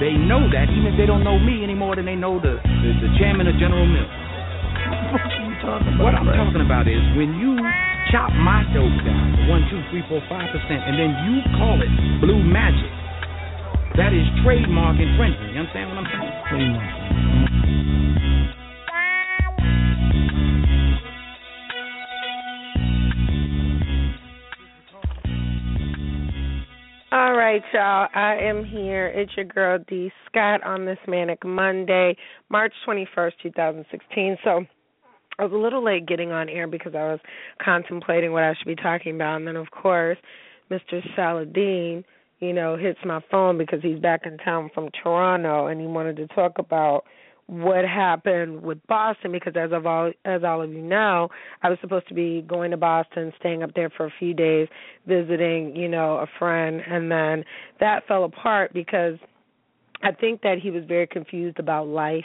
They know that, even if they don't know me any more than they know the, the, the chairman of General Mills. What I'm talking about is when you chop my dope down one, two, three, four, five percent, and then you call it blue magic. That is trademark infringement. You understand what I'm saying? All right, y'all. I am here. It's your girl D Scott on this Manic Monday, March 21st, 2016. So I was a little late getting on air because I was contemplating what I should be talking about. And then, of course, Mr. Saladin, you know, hits my phone because he's back in town from Toronto and he wanted to talk about what happened with Boston because as of all as all of you know, I was supposed to be going to Boston, staying up there for a few days, visiting, you know, a friend and then that fell apart because I think that he was very confused about life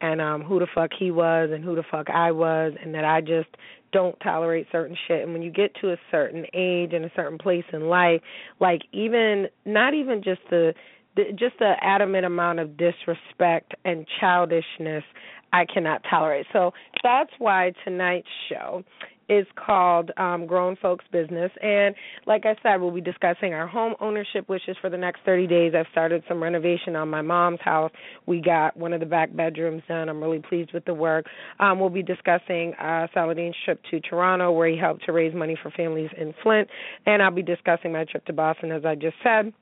and um who the fuck he was and who the fuck I was and that I just don't tolerate certain shit. And when you get to a certain age and a certain place in life like even not even just the just the adamant amount of disrespect and childishness I cannot tolerate. So that's why tonight's show is called um, Grown Folks Business. And like I said, we'll be discussing our home ownership wishes for the next 30 days. I've started some renovation on my mom's house. We got one of the back bedrooms done. I'm really pleased with the work. Um, we'll be discussing uh, Saladin's trip to Toronto, where he helped to raise money for families in Flint. And I'll be discussing my trip to Boston, as I just said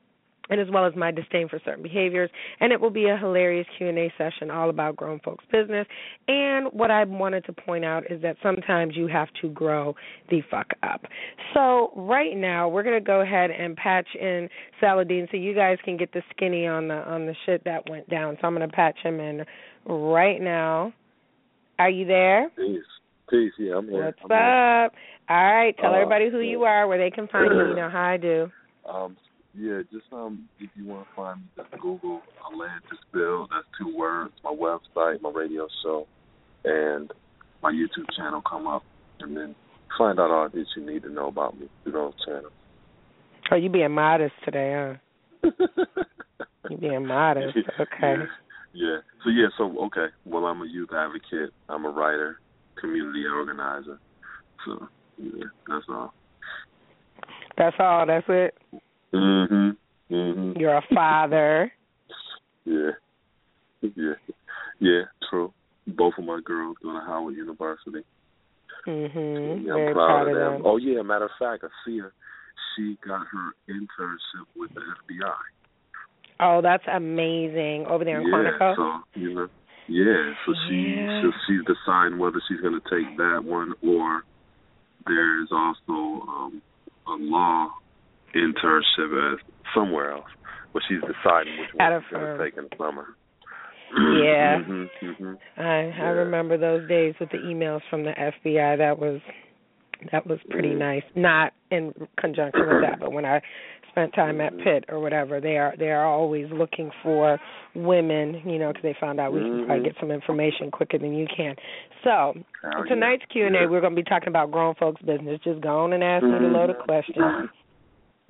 and as well as my disdain for certain behaviors. And it will be a hilarious Q&A session all about grown folks' business. And what I wanted to point out is that sometimes you have to grow the fuck up. So right now we're gonna go ahead and patch in Saladin so you guys can get the skinny on the on the shit that went down. So I'm gonna patch him in right now. Are you there? Peace. Peace. Yeah, I'm here. What's I'm here. up? All right, tell Uh, everybody who you are, where they can find you. You know how I do. Um, yeah, just um, if you want to find me, just Google Atlantis Bill. That's two words. My website, my radio show, and my YouTube channel come up, and then find out all that you need to know about me through those channels. Oh, you being modest today, huh? You being modest. Okay. Yeah, yeah. So yeah. So okay. Well, I'm a youth advocate. I'm a writer, community organizer. So yeah, that's all. That's all. That's it. Mhm. Mhm. You're a father. Yeah. Yeah. Yeah, true. Both of my girls go to Howard University. Mhm. Yeah, I'm proud, of them. them. Oh yeah, matter of fact, Asia, she got her internship with the FBI. Oh, that's amazing. Over there in yeah, Quantico. so you know, yeah. So she Yeah. so she's deciding whether she's going to take that one or there's also um a law internship at somewhere else. But she's deciding which one she's going to take in the summer. Yeah. hmm hmm I I Yeah. remember those days with the emails from the FBI. That was that was pretty Mm. nice. Not in conjunction with that, but when I spent time at Mhm. Pitt or whatever, they are they are always looking for women, you know, because they found out we can probably Mhm. get some information quicker than you can. So Hell tonight's Q and A, Yeah. we're going to be talking about grown folks' business. Just go on and ask me a load of questions.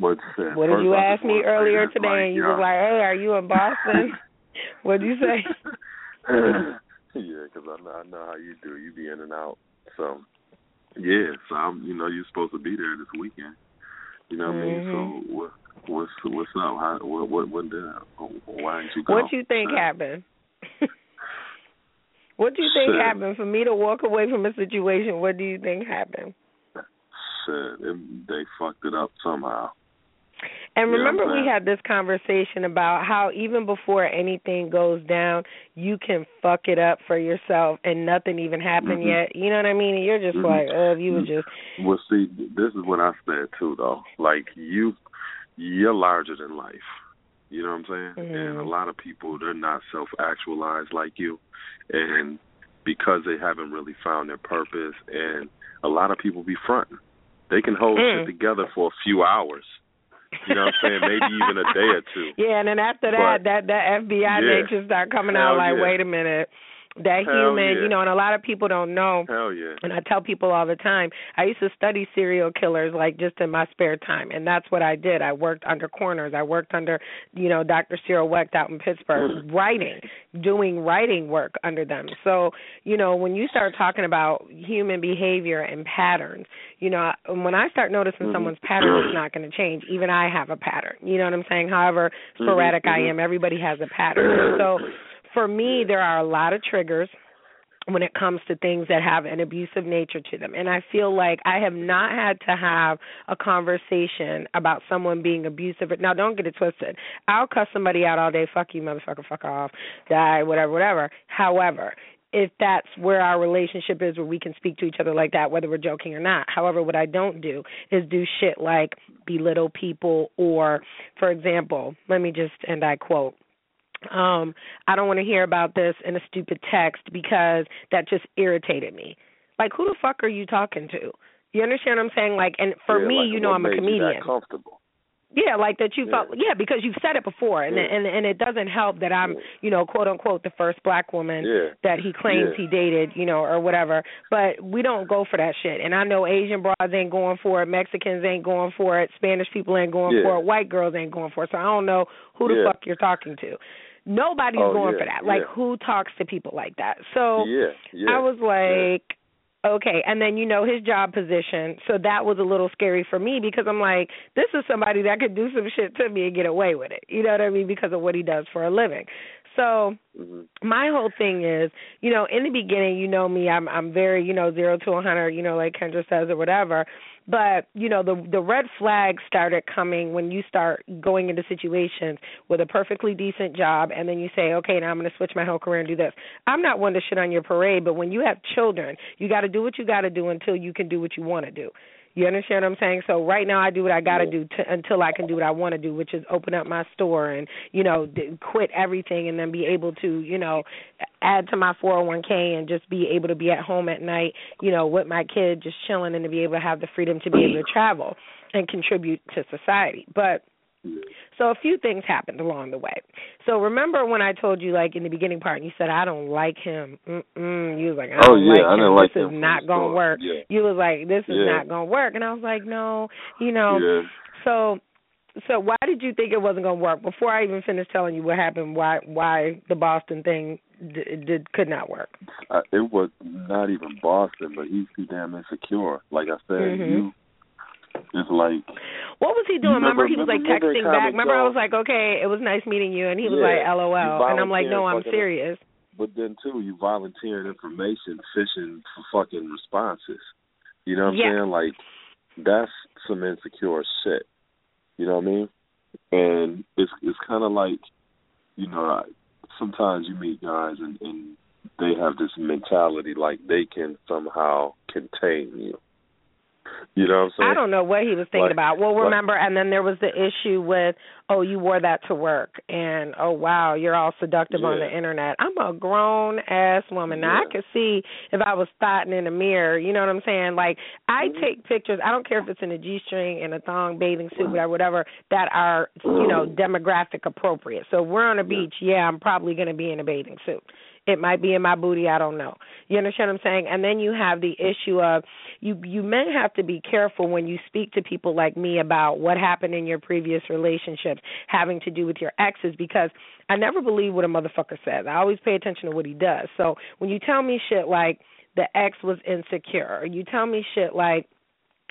What's that? What did you ask me earlier today? and you yeah. was like, "Oh, are you in Boston?" what did you say? yeah, because I know I know how you do. You be in and out. So yeah, so I'm you know you're supposed to be there this weekend. You know what I mean? So mm-hmm. what what's what's up? How what what what did why didn't you go? What you think happened? what do you think Shit. happened for me to walk away from a situation? What do you think happened? Shit, it, they fucked it up somehow. And remember, I'm we had this conversation about how even before anything goes down, you can fuck it up for yourself, and nothing even happened Mhm. yet. You know what I mean? And you're just Mhm. like, oh, you were just, Well, see, this is what I said too, though. Like you, you're larger than life. You know what I'm saying? Mhm. And a lot of people, they're not self-actualized like you, and because they haven't really found their purpose, and a lot of people be fronting. They can hold Mm. shit together for a few hours. You know what I'm saying? Maybe even a day or two. Yeah, and then after that, But- that that FBI Yeah. nature start coming out like, yeah. wait a minute, that Hell human, yeah. you know, and a lot of people don't know. Hell yeah. And I tell people all the time, I used to study serial killers like just in my spare time, and that's what I did. I worked under coroners. I worked under, you know, Dr. Cyril Wecht out in Pittsburgh, writing, doing writing work under them. So, you know, when you start talking about human behavior and patterns, you know, when I start noticing Mhm. someone's pattern, it's not going to change. Even I have a pattern. You know what I'm saying? However sporadic I mhm. am, everybody has a pattern. So, for me, there are a lot of triggers when it comes to things that have an abusive nature to them. And I feel like I have not had to have a conversation about someone being abusive. Now, don't get it twisted. I'll cuss somebody out all day, fuck you, motherfucker, fuck off, die, whatever, whatever. However, if that's where our relationship is, where we can speak to each other like that, whether we're joking or not. However, what I don't do is do shit like belittle people or, for example, let me just, and I quote, um, I don't want to hear about this in a stupid text because that just irritated me. Like, who the fuck are you talking to? You understand what I'm saying? Like, and for Yeah, me, like, you know, I'm a you comedian. that comfortable. Yeah, like that you Yeah. felt yeah, because you've said it before and Yeah. and and it doesn't help that I'm, you know, quote unquote the first black woman Yeah. that he claims he dated, you know, or whatever. But we don't go for that shit. And I know Asian broads ain't going for it, Mexicans ain't going for it, Spanish people ain't going for it, white girls ain't going for it. So I don't know who the fuck you're talking to. Nobody's Oh, going yeah, for that. Like yeah. who talks to people like that? So yeah. I was like, okay. And then, you know, his job position. So that was a little scary for me because I'm like, this is somebody that could do some shit to me and get away with it. You know what I mean? Because of what he does for a living. So Mhm. my whole thing is, you know, in the beginning, you know me, I'm I'm very, you know, zero to a hundred, you know, like Kendra says or whatever. But you know, the the red flags started coming when you start going into situations with a perfectly decent job, and then you say, okay, now I'm going to switch my whole career and do this. I'm not one to shit on your parade, but when you have children, you got to do what you got to do until you can do what you want to do. You understand what I'm saying? So right now I do what I got to do to, until I can do what I want to do, which is open up my store and you know d- quit everything and then be able to you know add to my 401k and just be able to be at home at night, you know, with my kid just chilling and to be able to have the freedom to be able to travel and contribute to society. But so a few things happened along the way. So remember when I told you like in the beginning part and you said I don't like him. Mm-mm. You was like I Oh, don't yeah, like I him. didn't like this him is not going to start. work. Yeah. You was like this is Yeah. not going to work and I was like no, you know. Yeah. So so why did you think it wasn't going to work before I even finished telling you what happened why why the Boston thing did, did could not work? uh, it was not even Boston, but he's too damn insecure. Like I said, Mhm. you it's like What was he doing? Remember, Remember- he was like texting back. Remember I was like, "Okay, it was nice meeting you." And he was Yeah, like, "LOL." And I'm like, "No, I'm serious." but then too, you volunteering information, fishing for fucking responses. You know what I'm Yeah. saying? Like that's some insecure shit. You know what I mean? And it's it's kind of like, you know, I, sometimes you meet guys and, and they have this mentality like they can somehow contain you. You know what I'm saying? I don't know what he was thinking Like- about. Well, like- remember, and then there was the issue with, oh, you wore that to work, and oh wow, you're all seductive on the internet. I'm a grown ass woman. Now I could see if I was spotting in the mirror. You know what I'm saying? Like I Mhm. take pictures. I don't care if it's in a g-string, in a thong, bathing suit, whatever, whatever, that are you know demographic appropriate. So we're on a beach. Yeah, I'm probably going to be in a bathing suit. It might be in my booty, I don't know. You understand what I'm saying? And then you have the issue of you you may have to be careful when you speak to people like me about what happened in your previous relationships having to do with your exes because I never believe what a motherfucker says. I always pay attention to what he does. So when you tell me shit like the ex was insecure, you tell me shit like,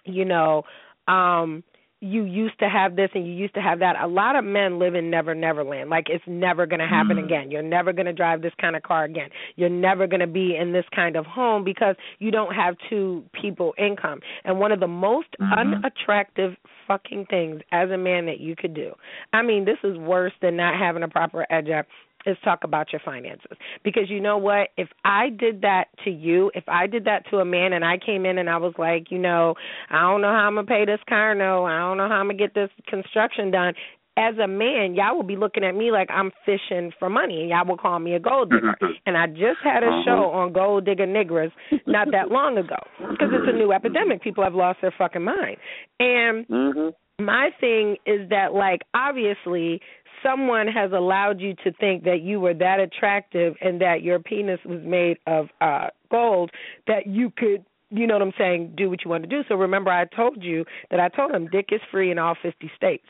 you know, um you used to have this and you used to have that. A lot of men live in never never land. Like it's never going to happen Mm. again. You're never going to drive this kind of car again. You're never going to be in this kind of home because you don't have two people income. And one of the most Mhm. unattractive fucking things as a man that you could do. I mean, this is worse than not having a proper edge up is talk about your finances. Because you know what? If I did that to you, if I did that to a man and I came in and I was like, you know, I don't know how I'm gonna pay this car no, I don't know how I'm gonna get this construction done. As a man, y'all will be looking at me like I'm fishing for money, and y'all will call me a gold digger. and I just had a Uh-huh. show on gold digger niggas not that long ago because it's a new epidemic. People have lost their fucking mind, and Mhm. my thing is that like obviously someone has allowed you to think that you were that attractive and that your penis was made of uh gold that you could you know what I'm saying, do what you want to do. So remember I told you that I told him dick is free in all 50 states.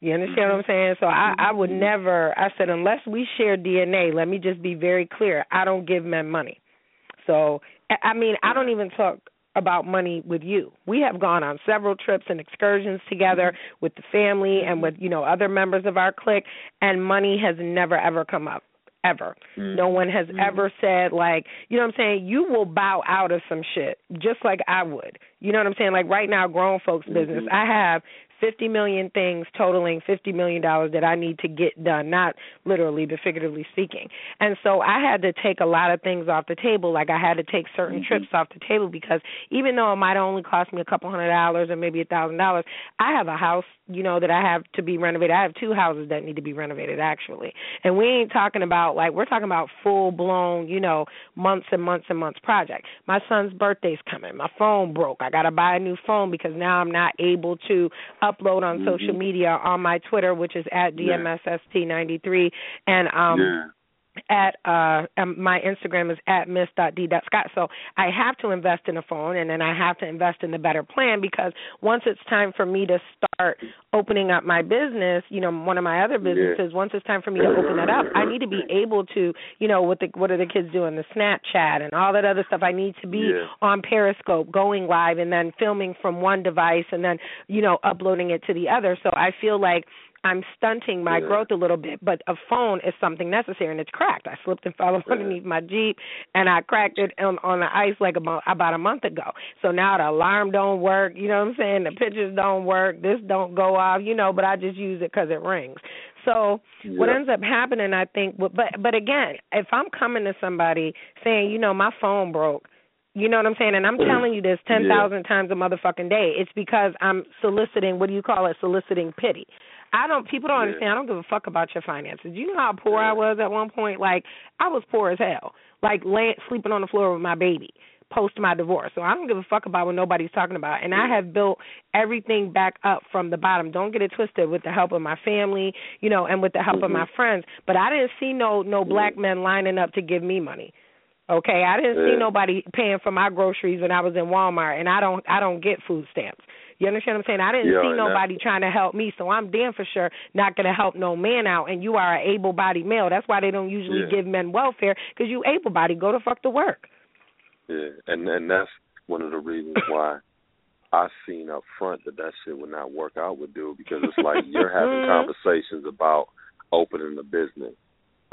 You understand what I'm saying? So I I would never I said unless we share DNA, let me just be very clear. I don't give men money. So I I mean, I don't even talk about money with you. We have gone on several trips and excursions together with the family and with, you know, other members of our clique and money has never ever come up ever. Mm. No one has mm-hmm. ever said like, you know what I'm saying, you will bow out of some shit just like I would. You know what I'm saying? Like right now grown folks mm-hmm. business, I have 50 million things totaling 50 million dollars that I need to get done, not literally but figuratively speaking. And so I had to take a lot of things off the table, like I had to take certain mm-hmm. trips off the table because even though it might only cost me a couple hundred dollars or maybe a thousand dollars, I have a house, you know, that I have to be renovated. I have two houses that need to be renovated actually. And we ain't talking about like we're talking about full blown, you know, months and months and months project. My son's birthday's coming. My phone broke. I got to buy a new phone because now I'm not able to upload on social media on my Twitter, which is at DMSST93, and um yeah. At uh um, my Instagram is at miss.d.scott. So I have to invest in a phone and then I have to invest in the better plan because once it's time for me to start opening up my business, you know, one of my other businesses, once it's time for me to open that up, I need to be able to, you know, what the what are the kids doing, the Snapchat and all that other stuff. I need to be Yeah. on Periscope, going live and then filming from one device and then, you know, uploading it to the other. So I feel like I'm stunting my Yeah. growth a little bit, but a phone is something necessary, and it's cracked. I slipped and fell underneath my Jeep, and I cracked it on, on the ice like about about a month ago. So now the alarm don't work. You know what I'm saying? The pictures don't work. This don't go off. You know, but I just use it because it rings. So what ends up happening, I think, but but again, if I'm coming to somebody saying, you know, my phone broke. You know what I'm saying? And I'm mm. telling you this ten thousand times a motherfucking day. It's because I'm soliciting. What do you call it? Soliciting pity. I don't. People don't Yeah. understand. I don't give a fuck about your finances. You know how poor I was at one point. Like I was poor as hell. Like laying, sleeping on the floor with my baby post my divorce. So I don't give a fuck about what nobody's talking about. And I have built everything back up from the bottom. Don't get it twisted with the help of my family, you know, and with the help of my friends. But I didn't see no no black men lining up to give me money. Okay, I didn't see nobody paying for my groceries when I was in Walmart, and I don't I don't get food stamps. You understand what I'm saying? I didn't Yeah, see nobody trying to help me, so I'm damn for sure not going to help no man out. And you are an able-bodied male. That's why they don't usually Yeah. give men welfare because you able-bodied. Go to fuck to work. Yeah, and and that's one of the reasons why I seen up front that that shit would not work out with dude because it's like you're having Mhm. conversations about opening a business,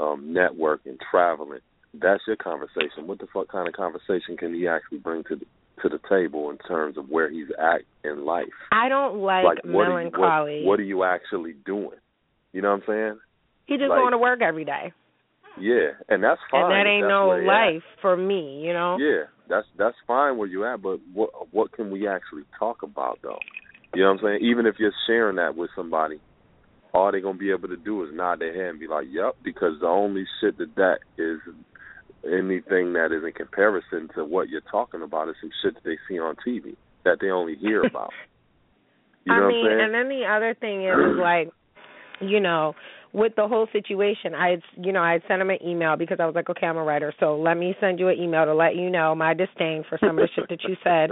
um, networking, traveling. That's your conversation. What the fuck kind of conversation can he actually bring to the to the table in terms of where he's at in life? I don't like, like what are, you, melancholy. what, what are you actually doing? You know what I'm saying? he just like- going to work every day, Yeah, and that's fine. and that ain't no you're at. life for me. You know. Yeah, that's that's fine where you at, but what what can we actually talk about though? You know what I'm saying? Even if you're sharing that with somebody, all they're gonna be able to do is nod their head and be like, "Yep," because the only shit that that is anything that is in comparison to what you're talking about is some shit that they see on TV that they only hear about. You know I mean, and then the other thing is, is like, you know, with the whole situation, I, had, you know, I had sent him an email because I was like, okay, I'm a writer, so let me send you an email to let you know my disdain for some of the shit that you said,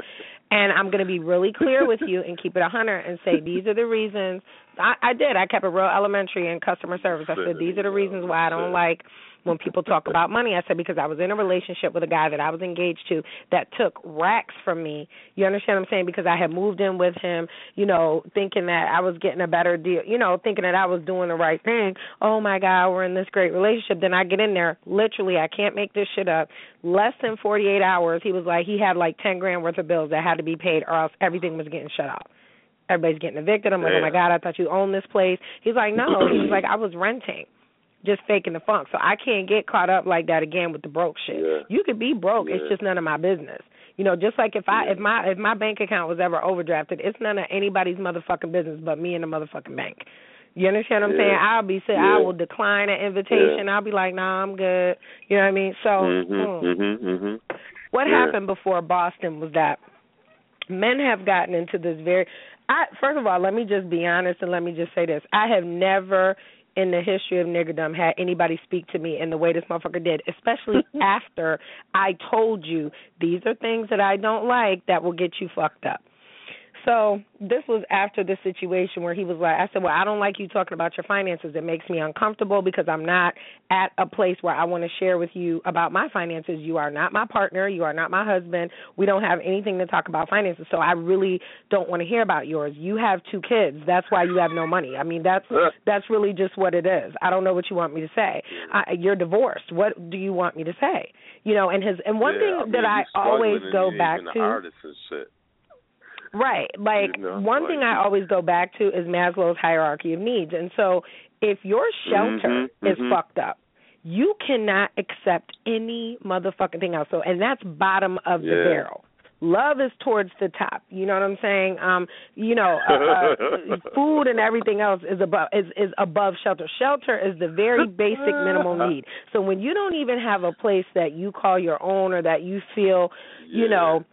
and I'm going to be really clear with you and keep it a hundred and say these are the reasons I, I did. I kept it real elementary in customer service. I said these are the reasons why I don't like when people talk about money. I said because I was in a relationship with a guy that I was engaged to that took racks from me. You understand what I'm saying? Because I had moved in with him, you know, thinking that I was getting a better deal, you know, thinking that I was doing the right thing. Oh my God, we're in this great relationship. Then I get in there, literally, I can't make this shit up. Less than 48 hours, he was like, he had like 10 grand worth of bills that had to be paid, or else everything was getting shut off everybody's getting evicted. I'm like, oh my god, I thought you owned this place. He's like, no. He's like, I was renting just faking the funk. So I can't get caught up like that again with the broke shit. Yeah. You could be broke, yeah. it's just none of my business. You know, just like if I yeah. if my if my bank account was ever overdrafted, it's none of anybody's motherfucking business but me and the motherfucking bank. You understand what I'm yeah. saying? I'll be saying I will decline an invitation. I'll be like, "Nah, I'm good." You know what I mean? So, mm-hmm, mm. mm-hmm, mm-hmm. what happened before Boston was that men have gotten into this very I first of all, let me just be honest and let me just say this. I have never in the history of niggerdom had anybody speak to me in the way this motherfucker did, especially after I told you these are things that I don't like that will get you fucked up. So this was after the situation where he was like, I said, well, I don't like you talking about your finances. It makes me uncomfortable because I'm not at a place where I want to share with you about my finances. You are not my partner. You are not my husband. We don't have anything to talk about finances. So I really don't want to hear about yours. You have two kids. That's why you have no money. I mean, that's that's really just what it is. I don't know what you want me to say. I, you're divorced. What do you want me to say? You know, and his and one yeah, thing I mean, that I always go back to. Artists and shit. Right. Like you know, one like, thing I always go back to is Maslow's hierarchy of needs. And so if your shelter mm-hmm, is mm-hmm. fucked up, you cannot accept any motherfucking thing else. So and that's bottom of the barrel. Love is towards the top. You know what I'm saying? Um, you know, uh, uh, food and everything else is above is is above shelter. Shelter is the very basic minimal need. So when you don't even have a place that you call your own or that you feel, you Yeah. know,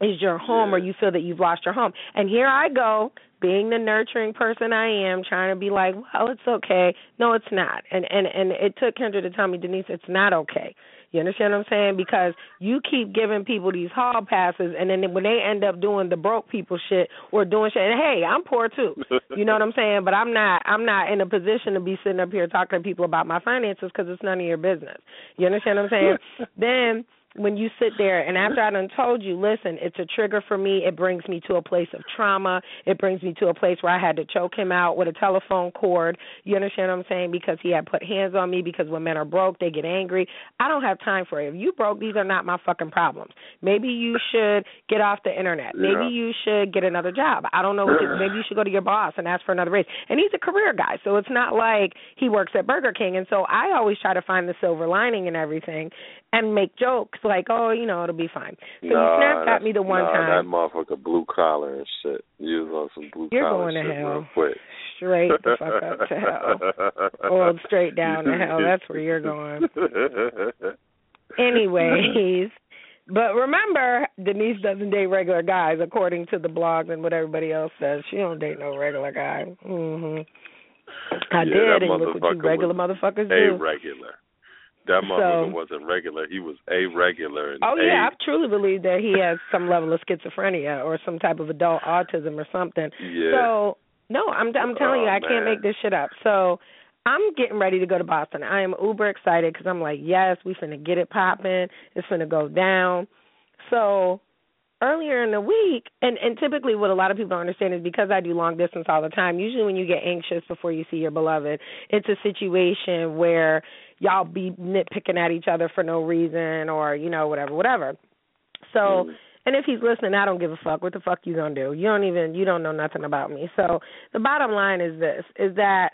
is your home Yeah. or you feel that you've lost your home. And here I go, being the nurturing person I am, trying to be like, well, it's okay. No, it's not. And and and it took Kendra to tell me, Denise, it's not okay. You understand what I'm saying? Because you keep giving people these hall passes, and then when they end up doing the broke people shit or doing shit, and hey, I'm poor too. You know what I'm saying? But I'm not. I'm not in a position to be sitting up here talking to people about my finances because it's none of your business. You understand what I'm saying? then when you sit there and after I done told you, listen, it's a trigger for me. It brings me to a place of trauma. It brings me to a place where I had to choke him out with a telephone cord. You understand what I'm saying? Because he had put hands on me because when men are broke, they get angry. I don't have time for it. If you broke, these are not my fucking problems. Maybe you should get off the internet. Maybe Yeah. you should get another job. I don't know. Maybe you should go to your boss and ask for another raise. And he's a career guy, so it's not like he works at Burger King. And so I always try to find the silver lining in everything and make jokes like, oh, you know, it'll be fine. So nah, you snapped at me the one nah, time. That motherfucker blue collar and shit. You was on some blue You're collar going to shit hell. real quick. Straight the fuck up to hell. Oiled straight down to hell. That's where you're going. Anyways, but remember, Denise doesn't date regular guys, according to the blogs and what everybody else says. She don't date no regular guy. Mm-hmm. I Yeah, did, and look what you regular motherfuckers a do. regular. That motherfucker So- wasn't regular. He was a regular. And Oh a, yeah, I truly believe that he has some level of schizophrenia or some type of adult autism or something. Yeah. So no, I'm I'm telling you, Oh, I can't make this shit up. So I'm getting ready to go to Boston. I am uber excited because I'm like, yes, we finna get it popping. It's finna go down. So earlier in the week, and and typically what a lot of people don't understand is because I do long distance all the time. Usually, when you get anxious before you see your beloved, it's a situation where y'all be nitpicking at each other for no reason or you know whatever, whatever. So. Mm. And if he's listening, I don't give a fuck. What the fuck you gonna do? You don't even you don't know nothing about me. So the bottom line is this: is that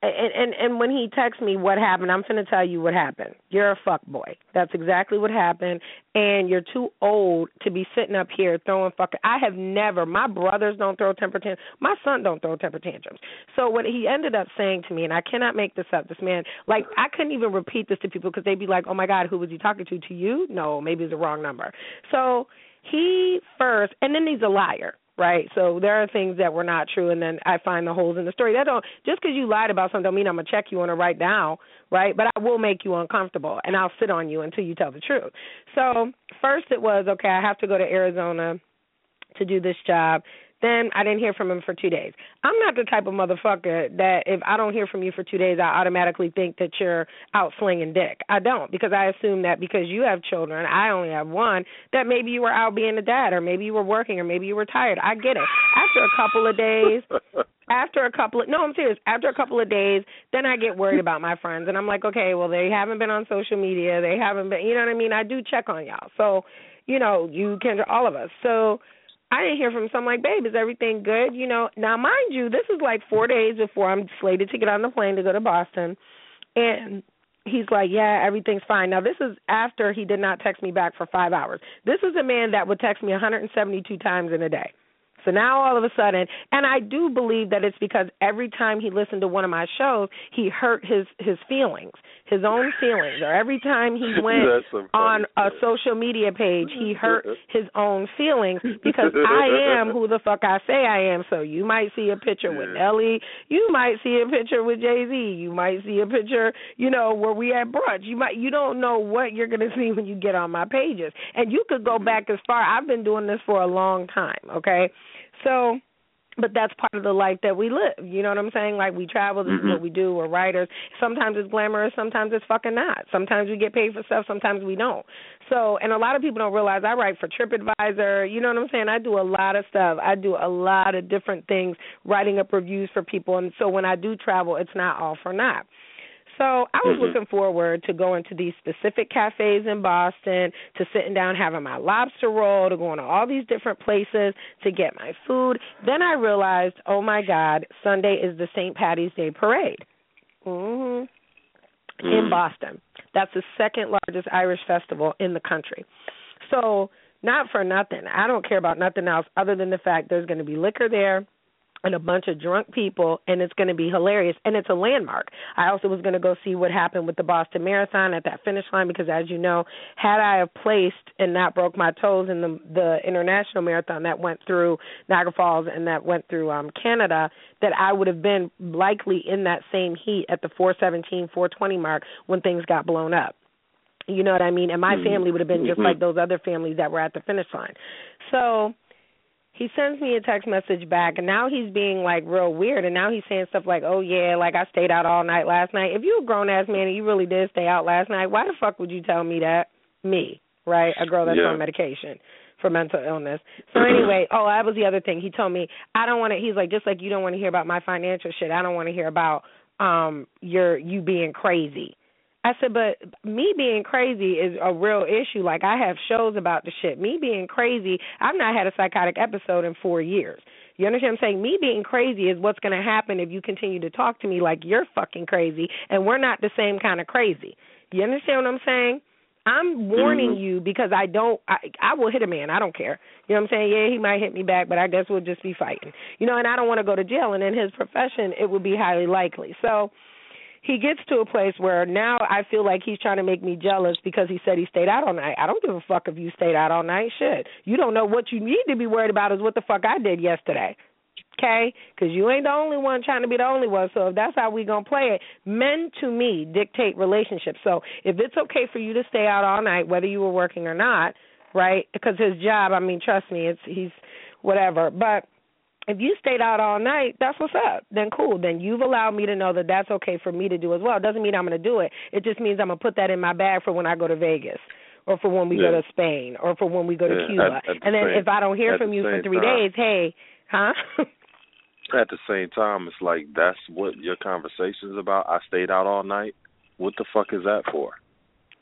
and and and when he texts me what happened, I'm finna tell you what happened. You're a fuck boy. That's exactly what happened. And you're too old to be sitting up here throwing fuck. I have never. My brothers don't throw temper tantrums. My son don't throw temper tantrums. So what he ended up saying to me, and I cannot make this up. This man, like, I couldn't even repeat this to people because they'd be like, "Oh my God, who was he talking to? To you? No, maybe it's the wrong number." So he first, and then he's a liar right? So there are things that were not true, and then I find the holes in the story. That don't just because you lied about something don't mean I'm gonna check you on it right now, right? But I will make you uncomfortable, and I'll sit on you until you tell the truth. So first it was okay. I have to go to Arizona to do this job. Then I didn't hear from him for two days. I'm not the type of motherfucker that if I don't hear from you for two days, I automatically think that you're out slinging dick. I don't because I assume that because you have children, I only have one, that maybe you were out being a dad or maybe you were working or maybe you were tired. I get it. After a couple of days, after a couple of no, I'm serious. After a couple of days, then I get worried about my friends and I'm like, okay, well they haven't been on social media, they haven't been, you know what I mean? I do check on y'all. So, you know, you can all of us. So I didn't hear from some like, babe, is everything good? You know, now mind you, this is like four days before I'm slated to get on the plane to go to Boston, and he's like, yeah, everything's fine. Now this is after he did not text me back for five hours. This is a man that would text me 172 times in a day. So now all of a sudden, and I do believe that it's because every time he listened to one of my shows, he hurt his his feelings, his own feelings, or every time he went on a social media page, he hurt his own feelings because I am who the fuck I say I am. So you might see a picture with Ellie, you might see a picture with Jay Z, you might see a picture, you know, where we at brunch. You might you don't know what you're gonna see when you get on my pages, and you could go back as far. I've been doing this for a long time. Okay so but that's part of the life that we live. You know what I'm saying? Like we travel, this mm-hmm. is what we do. We're writers. Sometimes it's glamorous, sometimes it's fucking not. Sometimes we get paid for stuff, sometimes we don't. So, and a lot of people don't realize I write for TripAdvisor. You know what I'm saying? I do a lot of stuff. I do a lot of different things, writing up reviews for people. And so when I do travel, it's not all for naught. So I was mm-hmm. looking forward to going to these specific cafes in Boston, to sitting down having my lobster roll, to going to all these different places to get my food. Then I realized, oh my God, Sunday is the St. Patty's Day parade. Mm-hmm. Mm. In Boston. That's the second largest Irish festival in the country. So, not for nothing. I don't care about nothing else other than the fact there's going to be liquor there and a bunch of drunk people and it's going to be hilarious and it's a landmark. I also was going to go see what happened with the Boston Marathon at that finish line because as you know, had I have placed and not broke my toes in the the international marathon that went through Niagara Falls and that went through um Canada, that I would have been likely in that same heat at the 417 420 mark when things got blown up. You know what I mean? And my mm-hmm. family would have been just mm-hmm. like those other families that were at the finish line. So he sends me a text message back and now he's being like real weird and now he's saying stuff like oh yeah like i stayed out all night last night. If you're a grown ass man and you really did stay out last night why the fuck would you tell me that? Me right? A girl that's yeah. on medication for mental illness. So anyway oh that was the other thing. He told me i don't want to he's like just like you don't want to hear about my financial shit. I don't want to hear about um your you being crazy I said, but me being crazy is a real issue. Like I have shows about the shit. Me being crazy, I've not had a psychotic episode in four years. You understand what I'm saying? Me being crazy is what's going to happen if you continue to talk to me like you're fucking crazy, and we're not the same kind of crazy. You understand what I'm saying? I'm warning mm-hmm. you because I don't I I will hit a man. I don't care. You know what I'm saying? Yeah, he might hit me back, but I guess we'll just be fighting. You know, and I don't want to go to jail and in his profession it would be highly likely. So he gets to a place where now I feel like he's trying to make me jealous because he said he stayed out all night. I don't give a fuck if you stayed out all night. Shit, you don't know what you need to be worried about is what the fuck I did yesterday. Okay, because you ain't the only one trying to be the only one. So if that's how we gonna play it, men to me dictate relationships. So if it's okay for you to stay out all night, whether you were working or not, right? Because his job, I mean, trust me, it's he's whatever, but if you stayed out all night, that's what's up. Then cool. Then you've allowed me to know that that's okay for me to do as well. It doesn't mean I'm going to do it. It just means I'm going to put that in my bag for when I go to Vegas or for when we yeah. go to Spain or for when we go yeah. to Cuba. At, at and then same, if I don't hear from you for 3 time. days, hey, huh? at the same time, it's like that's what your conversation's about. I stayed out all night. What the fuck is that for?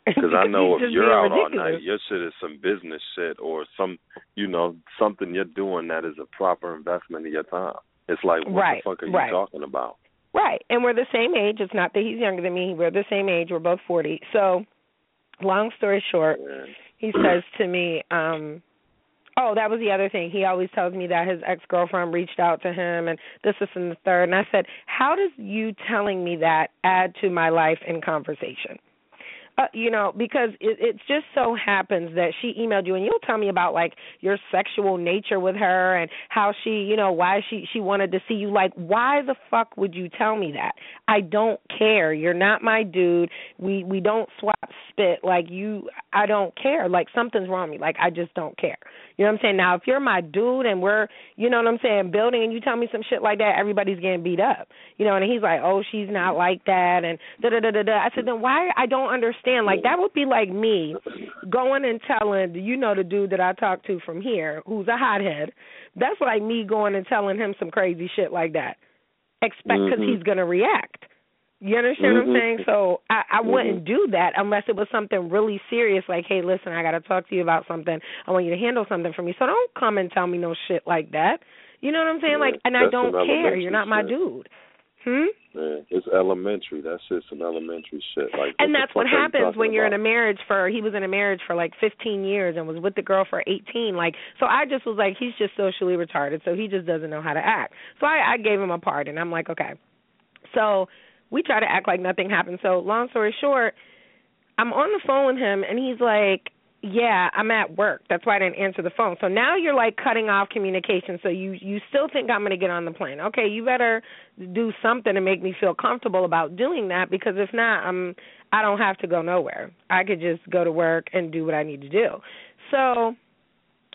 Because I know if you're out ridiculous. all night, your shit is some business shit or some, you know, something you're doing that is a proper investment of your time. It's like, what right, the fuck are right. you talking about? Right. And we're the same age. It's not that he's younger than me. We're the same age. We're both 40. So, long story short, he says to me, um, Oh, that was the other thing. He always tells me that his ex girlfriend reached out to him and this, this, and the third. And I said, How does you telling me that add to my life in conversation? Uh, you know, because it, it just so happens that she emailed you, and you'll tell me about like your sexual nature with her and how she, you know, why she she wanted to see you. Like, why the fuck would you tell me that? I don't care. You're not my dude. We we don't swap spit. Like you, I don't care. Like something's wrong with me. Like I just don't care. You know what I'm saying? Now, if you're my dude and we're, you know what I'm saying, building, and you tell me some shit like that, everybody's getting beat up. You know, and he's like, oh, she's not like that, and da da da da da. I said, then why? I don't understand. Like that would be like me going and telling, you know, the dude that I talked to from here, who's a hothead. That's like me going and telling him some crazy shit like that. Expect because Mhm. he's gonna react. You understand what I'm Mhm. saying? So I, I Mhm. wouldn't do that unless it was something really serious, like, hey, listen, I got to talk to you about something. I want you to handle something for me. So don't come and tell me no shit like that. You know what I'm saying? Yeah, like, and I don't care. You're not my dude. Hmm. Yeah, it's elementary. That's just an elementary shit. Like, and that's what happens when you're in a marriage for he was in a marriage for like 15 years and was with the girl for 18 like so I just was like he's just socially retarded so he just doesn't know how to act. So I I gave him a part and I'm like okay. So we try to act like nothing happened. So long story short I'm on the phone with him and he's like yeah, I'm at work. That's why I didn't answer the phone. So now you're like cutting off communication. So you you still think I'm going to get on the plane. Okay, you better do something to make me feel comfortable about doing that because if not, I'm I don't have to go nowhere. I could just go to work and do what I need to do. So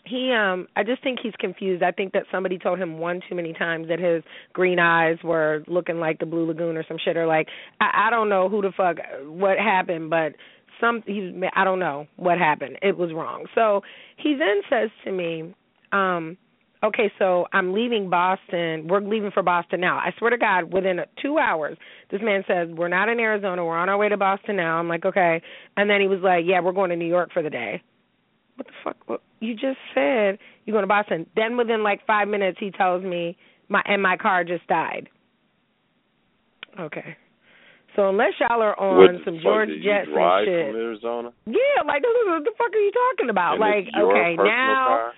he um I just think he's confused. I think that somebody told him one too many times that his green eyes were looking like the blue lagoon or some shit or like I, I don't know who the fuck what happened, but some he's I don't know what happened. It was wrong. So he then says to me, um okay, so I'm leaving Boston. We're leaving for Boston now. I swear to God, within two hours, this man says, We're not in Arizona. We're on our way to Boston now. I'm like, Okay. And then he was like, Yeah, we're going to New York for the day. What the fuck? What, you just said you're going to Boston. Then within like five minutes, he tells me, my And my car just died. Okay. So unless y'all are on What some George Jetson shit. from Arizona? Yeah, like what the fuck are you talking about? And like, okay, now car?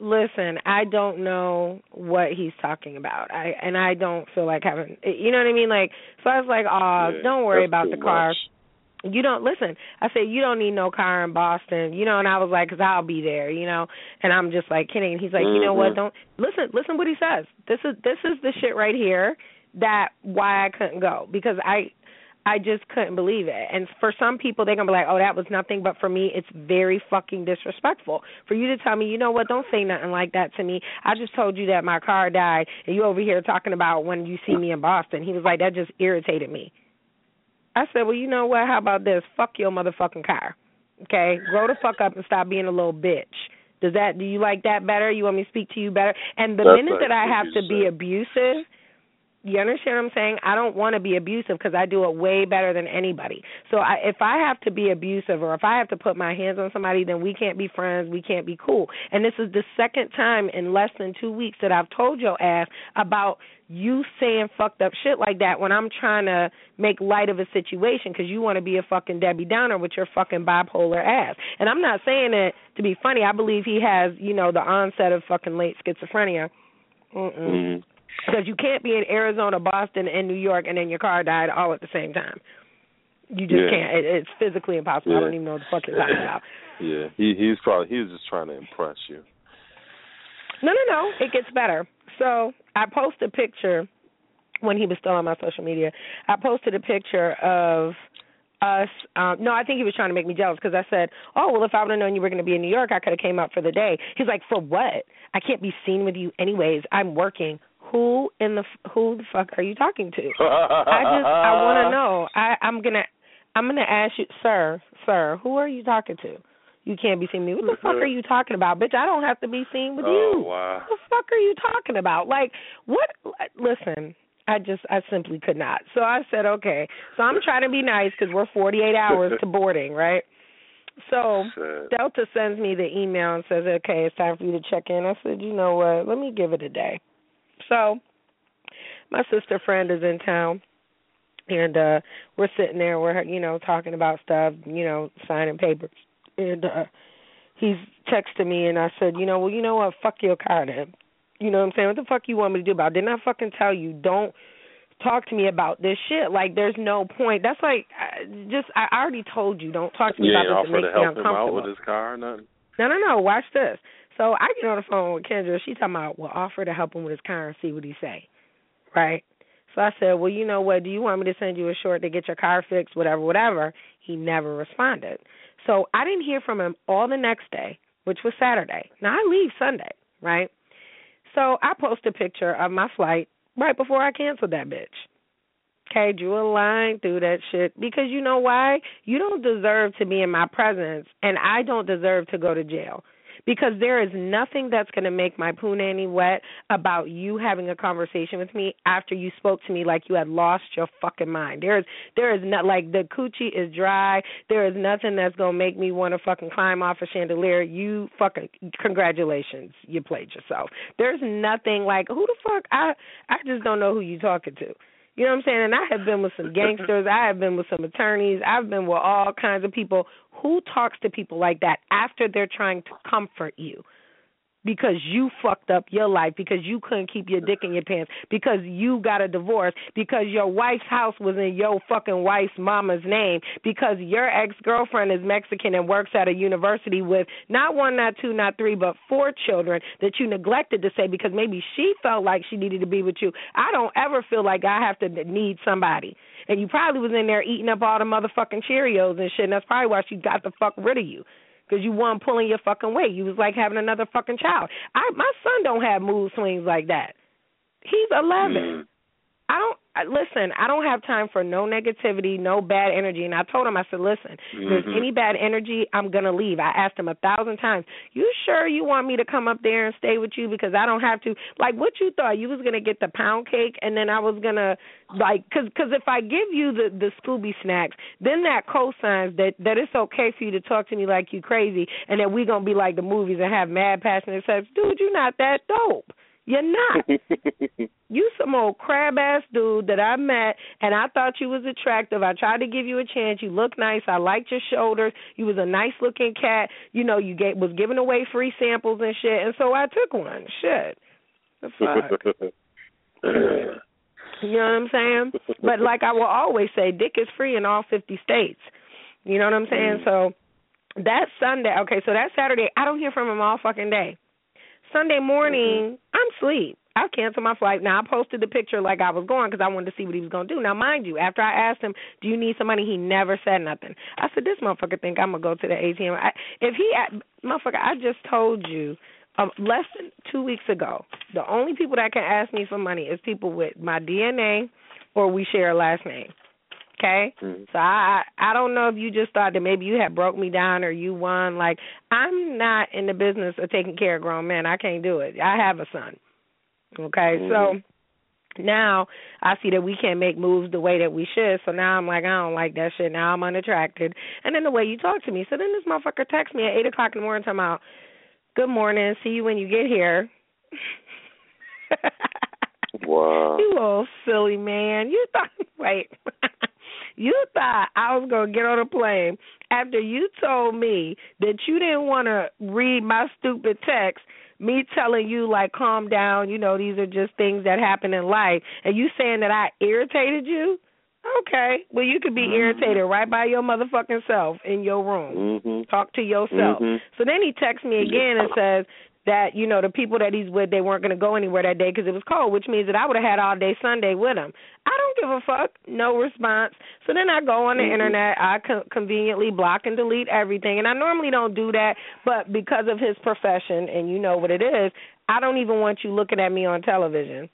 listen, I don't know what he's talking about. I and I don't feel like having you know what I mean? Like so I was like, "Oh, Yeah, don't worry about the car. much. You don't listen." I said, "You don't need no car in Boston." You know, and I was like, "Cause I'll be there," you know. And I'm just like kidding. And he's like, "You know what? Mhm. Don't listen. Listen what he says. This is this is the shit right here that why I couldn't go because I I just couldn't believe it. And for some people, they're gonna be like, "Oh, that was nothing," but for me, it's very fucking disrespectful for you to tell me, you know what? Don't say nothing like that to me. I just told you that my car died, and you over here talking about when you see me in Boston. He was like, that just irritated me. I said, well, you know what? How about this? Fuck your motherfucking car. Okay, grow the fuck up and stop being a little bitch. Does that? Do you like that better? You want me to speak to you better? And the That's minute that I have to be abusive, you understand what I'm saying? I don't want to be abusive because I do it way better than anybody. So I, if I have to be abusive or if I have to put my hands on somebody, then we can't be friends. We can't be cool. And this is the second time in less than two weeks that I've told your ass about you saying fucked up shit like that when I'm trying to make light of a situation because you want to be a fucking Debbie Downer with your fucking bipolar ass. And I'm not saying it to be funny. I believe he has, you know, the onset of fucking late schizophrenia. Mm-mm Mhm. Because you can't be in Arizona, Boston, and New York, and then your car died all at the same time. You just Yeah. can't. It, it's physically impossible. I don't even know what the fuck you're talking about. Yeah, he he's probably he was just trying to impress you. No, no, no. It gets better. So I posted a picture when he was still on my social media. I posted a picture of us. Um, no, I think he was trying to make me jealous because I said, "Oh, well, if I would have known you were going to be in New York, I could have came up for the day." He's like, "For what? I can't be seen with you anyways. I'm working." Who in the f- who the fuck are you talking to? I just I want to know. I I'm gonna I'm gonna ask you, sir, sir, who are you talking to? You can't be seen with me. What the fuck are you talking about, bitch? I don't have to be seen with Oh, you. wow. What the fuck are you talking about? Like what? Listen, I just I simply could not. So I said okay. So I'm trying to be nice because we're 48 hours to boarding, right? So. Delta sends me the email and says, "Okay, it's time for you to check in." I said, "You know what? Let me give it a day." So my sister friend is in town, and uh we're sitting there, we're you know talking about stuff, you know, signing papers, and uh he's texting me, and I said, "You know, well, you know what? Fuck your car, then." You know what I'm saying? What the fuck you want me to do about? it? Didn't I fucking tell you don't talk to me about this shit. Like, there's no point. That's like, uh, just I already told you, don't talk to me yeah, about this. offer It to makes me help him out uncomfortable. with his car or nothing. No, no, no. Watch this. So I get on the phone with Kendra. She talking about, well, offer to help him with his car and see what he say. Right. So I said, well, you know what? Do you want me to send you a short to get your car fixed, whatever, whatever? He never responded. So I didn't hear from him all the next day, which was Saturday. Now I leave Sunday, right? So I post a picture of my flight right before I canceled that bitch. Okay, drew a line through that shit because you know why? You don't deserve to be in my presence, and I don't deserve to go to jail because there is nothing that's going to make my punani wet about you having a conversation with me after you spoke to me like you had lost your fucking mind. There is there is not like the coochie is dry. There is nothing that's going to make me want to fucking climb off a chandelier. You fucking congratulations, you played yourself. There's nothing like who the fuck I I just don't know who you talking to. You know what I'm saying? And I have been with some gangsters. I have been with some attorneys. I've been with all kinds of people. Who talks to people like that after they're trying to comfort you? Because you fucked up your life, because you couldn't keep your dick in your pants, because you got a divorce, because your wife's house was in your fucking wife's mama's name, because your ex girlfriend is Mexican and works at a university with not one, not two, not three, but four children that you neglected to say because maybe she felt like she needed to be with you. I don't ever feel like I have to need somebody. And you probably was in there eating up all the motherfucking Cheerios and shit, and that's probably why she got the fuck rid of you. Because you weren't pulling your fucking weight. You was like having another fucking child. I my son don't have mood swings like that. He's eleven. Mm. I don't listen. I don't have time for no negativity, no bad energy. And I told him, I said, listen, if there's Mhm. any bad energy, I'm gonna leave. I asked him a thousand times, you sure you want me to come up there and stay with you because I don't have to? Like, what you thought you was gonna get the pound cake and then I was gonna like, cause, cause if I give you the the Scooby snacks, then that cosigns that that it's okay for you to talk to me like you crazy, and that we gonna be like the movies and have mad passionate sex. Dude, you're not that dope. You're not. You some old crab ass dude that I met and I thought you was attractive. I tried to give you a chance. You look nice. I liked your shoulders. You was a nice looking cat. You know, you gave was giving away free samples and shit and so I took one. Shit. The fuck. You know what I'm saying? But like I will always say, dick is free in all fifty states. You know what I'm saying? Mm. So that Sunday okay, so that Saturday I don't hear from him all fucking day. Sunday morning, I'm asleep. I canceled my flight. Now I posted the picture like I was going because I wanted to see what he was gonna do. Now, mind you, after I asked him, "Do you need some money?" he never said nothing. I said, "This motherfucker think I'm gonna go to the ATM." I, if he, motherfucker, I just told you um, less than two weeks ago. The only people that can ask me for money is people with my DNA or we share a last name. Okay, Mhm. so I I don't know if you just thought that maybe you had broke me down or you won. Like I'm not in the business of taking care of grown men. I can't do it. I have a son. Okay, Mhm. so now I see that we can't make moves the way that we should. So now I'm like, I don't like that shit. Now I'm unattracted. And then the way you talk to me. So then this motherfucker texts me at eight o'clock in the morning talking about, Good morning, see you when you get here. Wow. You old silly man. You thought wait. You thought I was gonna get on a plane after you told me that you didn't wanna read my stupid text, me telling you like calm down, you know, these are just things that happen in life and you saying that I irritated you? Okay. Well you could be irritated right by your motherfucking self in your room. Mhm. Talk to yourself. Mhm. So then he texts me again and says that you know the people that he's with they weren't going to go anywhere that day because it was cold, which means that I would have had all day Sunday with him. I don't give a fuck. No response. So then I go on the Mhm. internet. I co- conveniently block and delete everything, and I normally don't do that, but because of his profession and you know what it is, I don't even want you looking at me on television.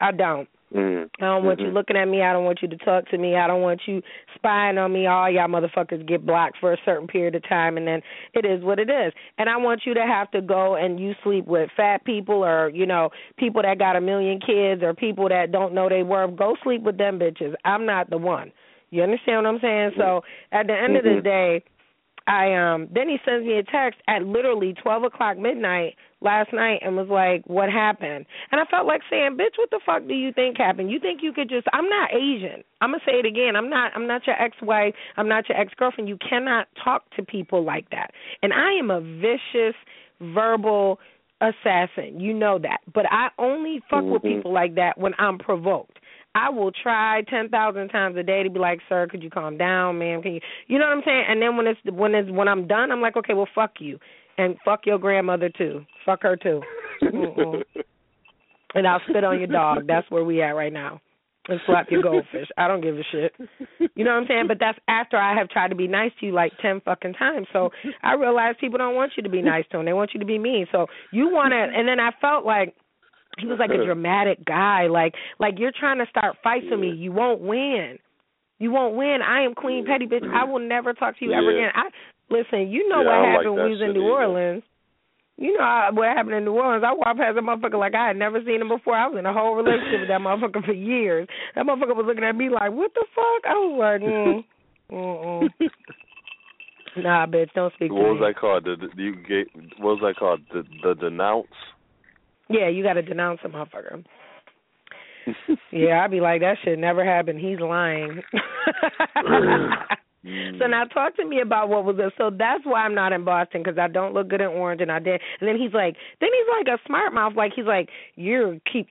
I don't. Mhm. I don't want you Mhm. looking at me. I don't want you to talk to me. I don't want you spying on me. All y'all motherfuckers get blocked for a certain period of time, and then it is what it is. And I want you to have to go and you sleep with fat people or you know people that got a million kids or people that don't know they worth. Go sleep with them bitches. I'm not the one. You understand what I'm saying? So at the end of the Mhm. day, I um then he sends me a text at literally twelve o'clock midnight last night and was like, What happened? And I felt like saying, Bitch, what the fuck do you think happened? You think you could just I'm not Asian. I'm gonna say it again. I'm not I'm not your ex wife, I'm not your ex girlfriend. You cannot talk to people like that. And I am a vicious verbal assassin. You know that. But I only fuck with Mhm. people like that when I'm provoked. I will try ten thousand times a day to be like, "Sir, could you calm down, ma'am? Can you?" You know what I'm saying? And then when it's when it's when I'm done, I'm like, "Okay, well, fuck you, and fuck your grandmother too. Fuck her too." And I'll spit on your dog. That's where we at right now. And slap your goldfish. I don't give a shit. You know what I'm saying? But that's after I have tried to be nice to you like ten fucking times. So I realize people don't want you to be nice to them. They want you to be mean. So you want to. And then I felt like he was like a dramatic guy. Like like you're trying to start fights with me. You won't win. You won't win. I am Queen Petty, bitch. I will never talk to you ever Yeah. again. I listen. You know Yeah, what don't like happened when we was in New either. Orleans. You know I- what happened in New Orleans. I walked past that motherfucker like I had never seen him before. I was in a whole relationship with that motherfucker for years. That motherfucker was looking at me like, "What the fuck?" I was like, mm, mm, mm. "Nah, bitch, don't speak What to was me." that called? The, the you get what was that called? The the denounce. Yeah, you got to denounce a motherfucker. Yeah, I'd be like, that shit never happened. He's lying. so now talk to me about what was it. So that's why I'm not in Boston because I don't look good in orange, and I did. And then he's like, then he's like a smart mouth. Like he's like, you keep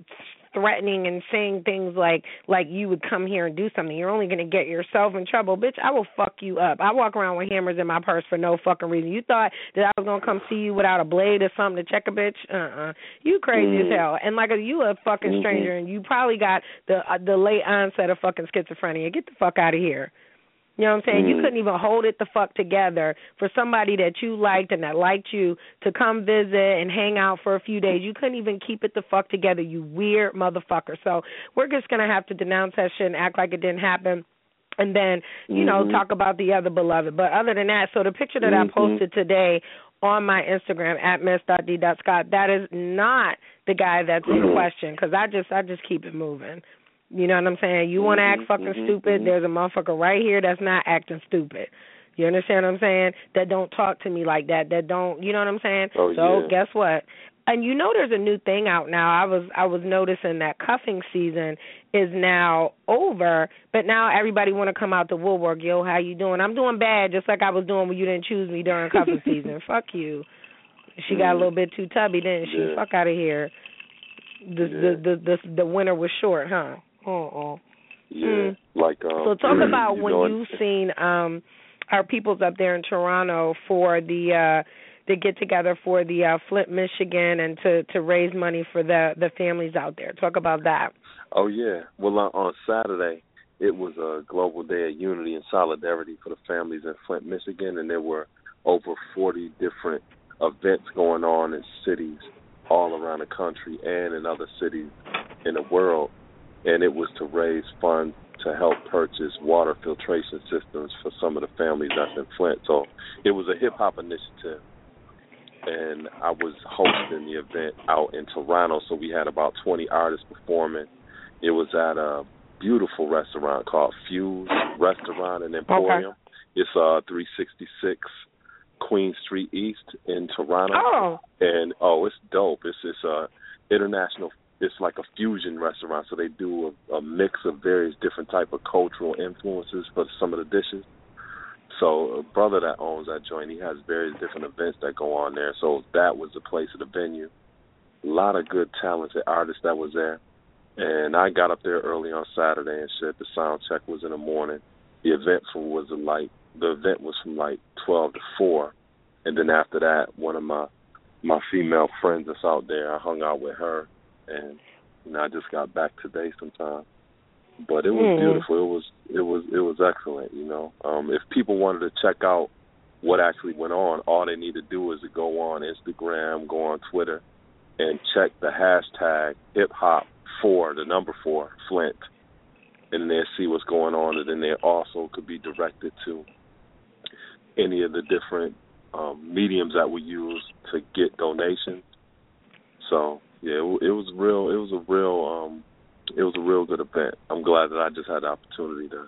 threatening and saying things like like you would come here and do something. You're only gonna get yourself in trouble, bitch. I will fuck you up. I walk around with hammers in my purse for no fucking reason. You thought that I was gonna come see you without a blade or something to check a bitch? Uh uh You crazy as hell. And like you a fucking stranger, and you probably got the uh, the late onset of fucking schizophrenia. Get the fuck out of here. You know what I'm saying? You mm. couldn't even hold it the fuck together for somebody that you liked and that liked you to come visit and hang out for a few days. You couldn't even keep it the fuck together, you weird motherfucker. So we're just gonna have to denounce that shit and act like it didn't happen. And then, you know, mm-hmm. talk about the other beloved. But other than that, so the picture that I mm-hmm. posted today on my Instagram at miss.d.scott, that is not the guy that's in mm-hmm. question because I just I just keep it moving. You know what I'm saying? You want to act mm-hmm, fucking mm-hmm, stupid? Mm-hmm. There's a motherfucker right here that's not acting stupid. You understand what I'm saying? That don't talk to me like that. That don't, you know what I'm saying? Oh, so yeah. guess what? And you know there's a new thing out now. I was I was noticing that cuffing season is now over, but now everybody want to come out to woodwork. Yo, how you doing? I'm doing bad, just like I was doing when you didn't choose me during cuffing season. Fuck you. She got a little bit too tubby, didn't she? Yeah. Fuck out of here. The, the the the the winter was short, huh? Uh-uh. Yeah, like um. So talk about you when know, you've seen um our peoples up there in Toronto for the uh the get together for the uh Flint, Michigan and to to raise money for the the families out there. Talk about that. Oh yeah. Well, on, on Saturday, it was a global day of unity and solidarity for the families in Flint, Michigan, and there were over 40 different events going on in cities all around the country and in other cities in the world, and it was to raise funds to help purchase water filtration systems for some of the families that's in Flint. So it was a hip hop initiative and I was hosting the event out in Toronto, so we had about 20 artists performing. It was at a beautiful restaurant called Fuse Restaurant and Emporium. It's uh 366 Queen Street East in Toronto. Oh. And oh, it's dope. It's it's uh international it's like a fusion restaurant, so they do a, a mix of various different type of cultural influences for some of the dishes. So a brother that owns that joint, he has various different events that go on there. So that was the place of the venue. A lot of good talented artists that was there. And I got up there early on Saturday and shit. The sound check was in the morning. The event from was like the event was from like twelve to four. And then after that one of my my female friends that's out there, I hung out with her and you know, I just got back today sometime but it was Mm. beautiful. It was it was it was excellent. You know, um, if people wanted to check out what actually went on, all they need to do is to go on Instagram, go on Twitter, and check the hashtag hip hop four, the number four Flint, and then see what's going on. And then they also could be directed to any of the different um, mediums that we use to get donations. So yeah, it, it was real. It was a real. Um, it was a real good event. I'm glad that I just had the opportunity to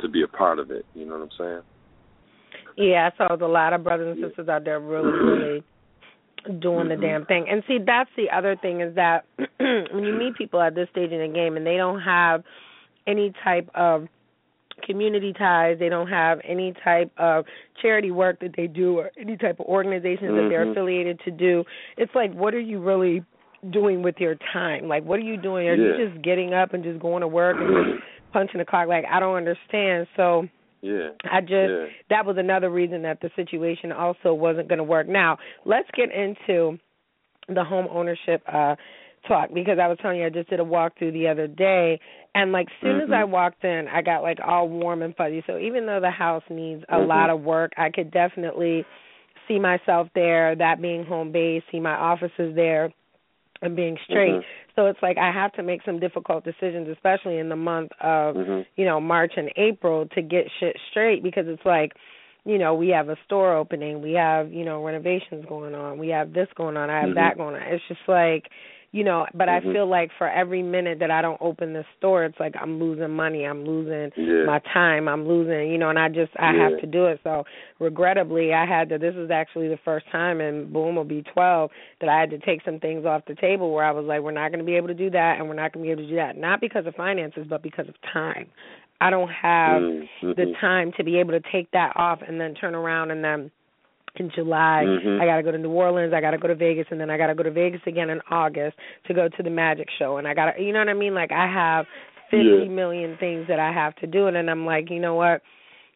to be a part of it. You know what I'm saying? Yeah, I saw a lot of brothers and sisters out there really, really doing the damn thing. And see, that's the other thing is that when you meet people at this stage in the game and they don't have any type of community ties, they don't have any type of charity work that they do or any type of organizations that they're Mhm. affiliated to do, it's like what are you really doing with your time? Like, what are you doing? Are Yeah. you just getting up and just going to work and just punching the clock? Like, I don't understand. So Yeah. I just yeah. that was another reason that the situation also wasn't going to work. Now, let's get into the home ownership uh talk because I was telling you I just did a walkthrough the other day and like soon as Mhm. I walked in I got like all warm and fuzzy. So even though the house needs a Mhm. lot of work, I could definitely see myself there, that being home base, see my offices there and being straight. Mhm. So it's like I have to make some difficult decisions especially in the month of Mhm. you know March and April to get shit straight because it's like you know we have a store opening we have you know renovations going on we have this going on I have Mhm. that going on it's just like you know but Mhm. I feel like for every minute that I don't open the store it's like I'm losing money I'm losing Yeah. my time I'm losing you know and I just I Yeah. have to do it so regrettably I had to this is actually the first time and boom will be 12 that I had to take some things off the table where I was like we're not going to be able to do that and we're not going to be able to do that not because of finances but because of time I don't have Mm, the time to be able to take that off and then turn around and then in July Mhm. I got to go to New Orleans, I got to go to Vegas and then I got to go to Vegas again in August to go to the magic show and I got to you know what I mean like I have fifty Yeah. million things that I have to do and then I'm like, you know what?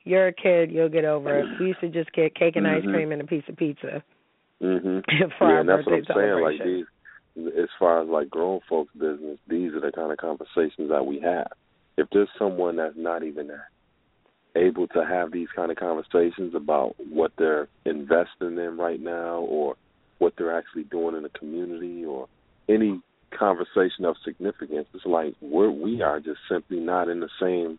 You're a kid, you'll get over it. We used to just get cake and ice Mhm. cream and a piece of pizza Mhm. for yeah, our and that's what birthday I'm saying. Like these, as far as like grown folks' business, these are the kind of conversations that we have. If there's someone that's not even able to have these kind of conversations about what they're investing in right now, or what they're actually doing in the community, or any conversation of significance, it's like we're we are just simply not in the same.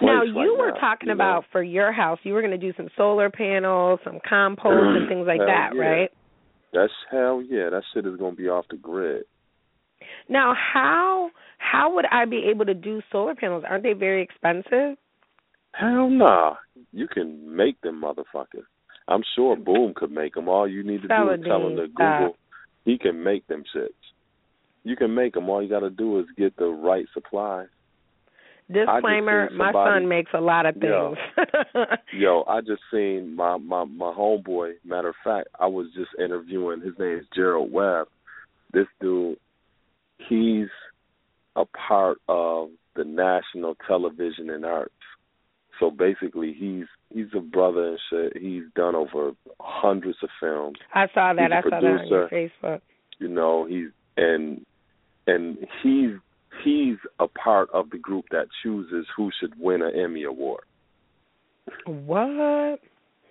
Now you right were now, talking you know? about for your house, you were going to do some solar panels, some compost and things like Hell that, yeah. right? That's hell yeah. That shit is gonna be off the grid. Now, how how would I be able to do solar panels? Aren't they very expensive? Hell nah. You can make them motherfuckers. I'm sure Boom could make them. All you need to do is tell him to. Google. He can make them shits. You can make them. All you got to do is get the right supplies. Disclaimer: seen My son makes a lot of Yo. things. Yo, I just seen my my my homeboy. Matter of fact, I was just interviewing. His name is Gerald Webb. This dude, he's a part of the National Television and Arts. So basically, he's he's a brother and shit. He's done over hundreds of films. I saw that. I saw that on your. Facebook. You know, he's and and he's he's a part of the group that chooses who should win an Emmy award. What?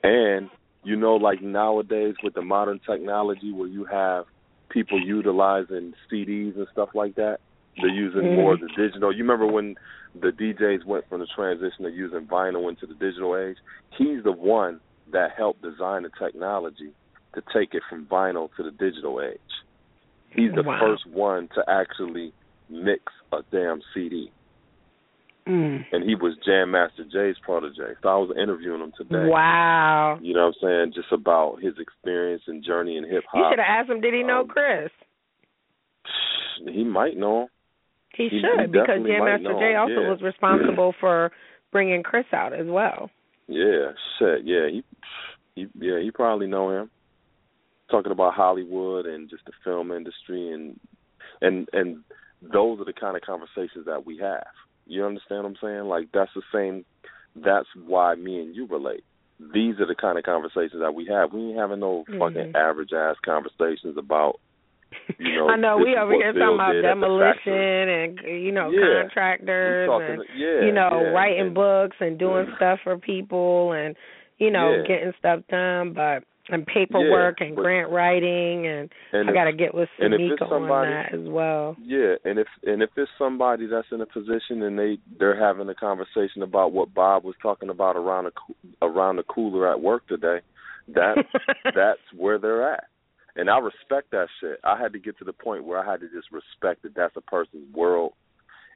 And you know, like nowadays with the modern technology where you have people utilizing CDs and stuff like that, they're using Mhm. more of the digital. You remember when the DJs went from the transition of using vinyl into the digital age? He's the one that helped design the technology to take it from vinyl to the digital age. He's the Wow. first one to actually mix a damn CD. Mm. And he was Jam Master Jay's protege. So I was interviewing him today. Wow. You know what I'm saying? Just about his experience and journey in hip hop. You should have asked him. Did he know Um, Chris? He might know. He, he- he should because Jam Master Jay also yeah. was responsible for bringing Chris out as well. Yeah, shit. Yeah, he, he, yeah, he probably know him. Talking about Hollywood and just the film industry and and and those are the kind of conversations that we have. You understand what I'm saying? Like that's the same. That's why me and you relate. These are the kind of conversations that we have. We ain't having no fucking Mhm. average ass conversations about you know, I know we over here talking about did at the demolition and you know Yeah. contractors talking, and yeah, you know yeah, writing and- books and doing stuff for people and you know getting stuff done, but and paperwork and but- grant writing and, and I got to get with Samika on that as well. Yeah, and if and if it's somebody that's in a position and they they're having a conversation about what Bob was talking about around the coo- around the cooler at work today, that that's where they're at. And I respect that shit. I had to get to the point where I had to just respect that that's a person's world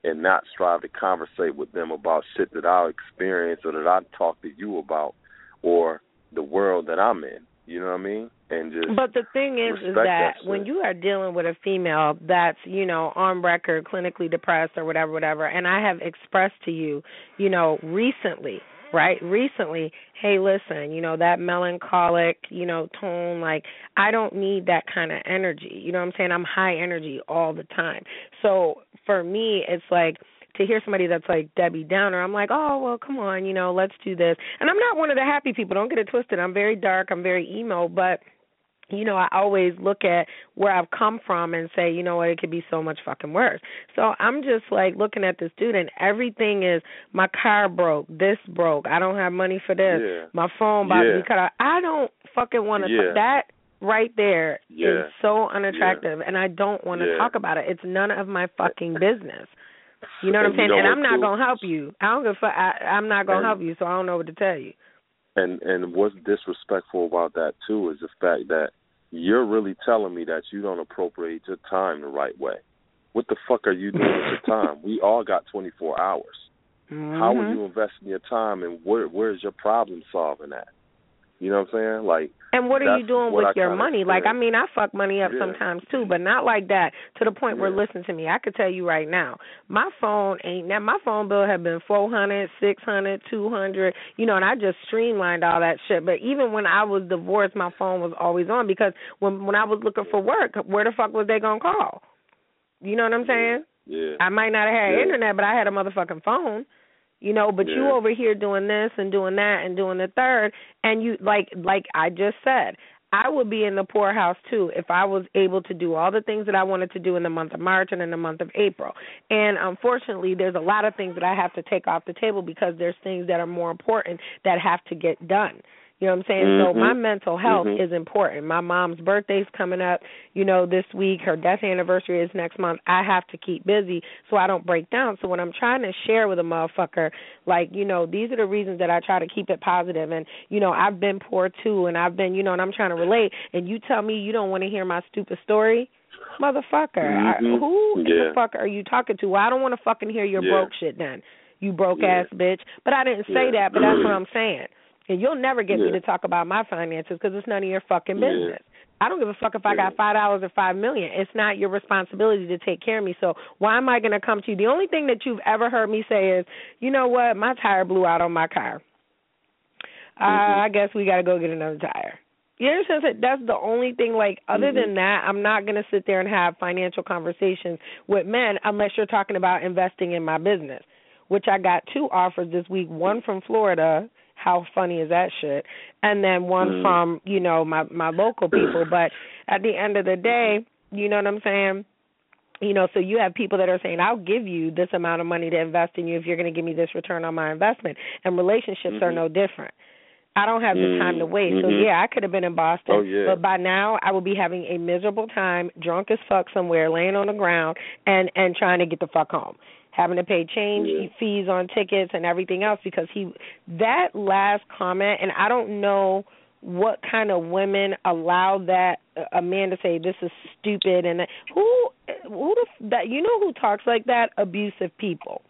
and not strive to conversate with them about shit that I experience or that I talk to you about or the world that I'm in. You know what I mean? And just But the thing is, is that that when you are dealing with a female that's, you know, on record, clinically depressed or whatever, whatever, and I have expressed to you, you know, recently right recently hey listen you know that melancholic you know tone like i don't need that kind of energy you know what i'm saying i'm high energy all the time so for me it's like to hear somebody that's like Debbie Downer, I'm like, oh well, come on, you know, let's do this. And I'm not one of the happy people. Don't get it twisted. I'm very dark. I'm very emo, but you know, I always look at where I've come from and say, you know what, it could be so much fucking worse. So I'm just like looking at this dude and everything is my car broke, this broke, I don't have money for this, Yeah. my phone about Yeah. to be cut off. I don't fucking want to Yeah. that right there is Yeah. so unattractive and I don't want to talk about it. It's none of my fucking business. You know what I'm saying? you know and I'm not too? gonna help you. I don't give a fuck. I, I'm not gonna And- help you, so I don't know what to tell you. And and what's disrespectful about that too is the fact that you're really telling me that you don't appropriate your time the right way. What the fuck are you doing with your time? We all got 24 hours. How are Mhm. you investing your time, and where where's your problem solving at? You know what I'm saying? Like, And what are you doing with I your money? Like, I mean, I fuck money up Yeah. sometimes too, but not like that to the point where, Yeah. listen to me, I could tell you right now, my phone ain't now. My phone bill have been four hundred, six hundred, two hundred, you know, and I just streamlined all that shit. But even when I was divorced, my phone was always on because when when I was looking for work, where the fuck was they gonna call? You know what I'm saying? yeah, I might not have had Yeah. internet, but I had a motherfucking phone. You know, but you over here doing this and doing that and doing the third and you like like I just said, I would be in the poorhouse too if I was able to do all the things that I wanted to do in the month of March and in the month of April. And unfortunately, there's a lot of things that I have to take off the table because there's things that are more important that have to get done. You know what I'm saying? So Mhm. my mental health Mhm. is important. My mom's birthday's coming up, you know, this week. Her death anniversary is next month. I have to keep busy so I don't break down. So when I'm trying to share with a motherfucker, like, you know, these are the reasons that I try to keep it positive and, you know, I've been poor too and I've been, you know, and I'm trying to relate and you tell me you don't want to hear my stupid story? Motherfucker, I, Mhm. who Yeah. the fuck are you talking to? Well, I don't want to fucking hear your Yeah. broke shit then. You broke Yeah. ass bitch. But I didn't say that, but that's what I'm saying. And you'll never get me to talk about my finances because it's none of your fucking Yeah. business. I don't give a fuck if I got five dollars or five million. It's not your responsibility to take care of me. So why am I going to come to you? The only thing that you've ever heard me say is, you know what, my tire blew out on my car. Uh, Mhm. I guess we got to go get another tire. You understand? that That's the only thing. Like other Mhm. than that, I'm not going to sit there and have financial conversations with men unless you're talking about investing in my business. Which I got two offers this week. One from Florida. How funny is that shit? And then one Mhm. from you know my my local people. But at the end of the day, you know what I'm saying? You know, so you have people that are saying, "I'll give you this amount of money to invest in you if you're going to give me this return on my investment." And relationships are Mhm. no different. I don't have the time to waste. So Mhm. yeah, I could have been in Boston, Oh, yeah. but by now I would be having a miserable time, drunk as fuck somewhere, laying on the ground and and trying to get the fuck home. Having to pay change Yeah. fees on tickets and everything else because he that last comment and I don't know what kind of women allow that a man to say this is stupid and that, who who the that you know who talks like that abusive people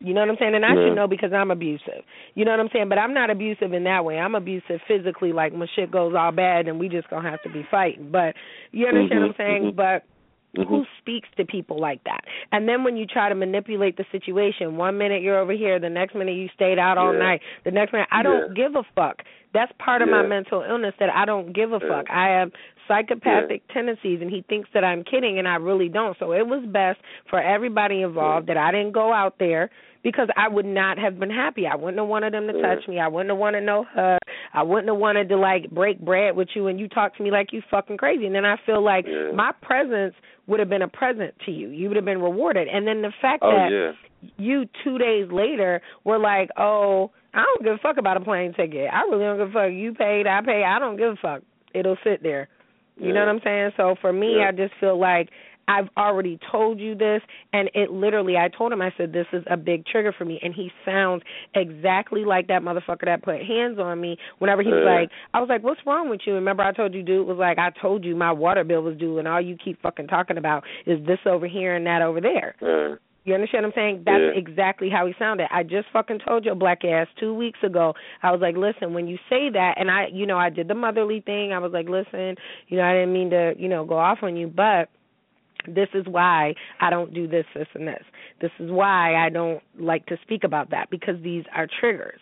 you know what I'm saying? And I Yeah. should know because I'm abusive. You know what I'm saying? But I'm not abusive in that way. I'm abusive physically, like when shit goes all bad and we just gonna have to be fighting. But you understand what I'm Mhm, saying? mhm. But who Mhm. speaks to people like that? And then when you try to manipulate the situation, one minute you're over here, the next minute you stayed out all Yeah. night, the next minute I don't Yeah. give a fuck. That's part of my mental illness that I don't give a Yeah. fuck. I have psychopathic tendencies and he thinks that I'm kidding and I really don't. So it was best for everybody involved that I didn't go out there because I would not have been happy. I wouldn't have wanted them to touch me. I wouldn't have wanted no hug. I wouldn't have wanted to like break bread with you and you talk to me like you fucking crazy. And then I feel like Yeah. my presence would have been a present to you. You would have been rewarded. And then the fact Oh that yeah. you two days later were like, Oh, I don't give a fuck about a plane ticket. I really don't give a fuck. You paid, I pay, I don't give a fuck. It'll sit there. You know what I'm saying? So for me, Yeah. I just feel like I've already told you this, and it literally, I told him, I said, this is a big trigger for me. And he sounds exactly like that motherfucker that put hands on me whenever he's Yeah. like, I was like, what's wrong with you? Remember, I told you, dude was like, I told you my water bill was due, and all you keep fucking talking about is this over here and that over there. Yeah. You understand what I'm saying? That's Yeah. exactly how he sounded. I just fucking told your black ass two weeks ago. I was like, listen, when you say that, and I, you know, I did the motherly thing. I was like, listen, you know, I didn't mean to, you know, go off on you, but this is why I don't do this, this, and this. This is why I don't like to speak about that because these are triggers.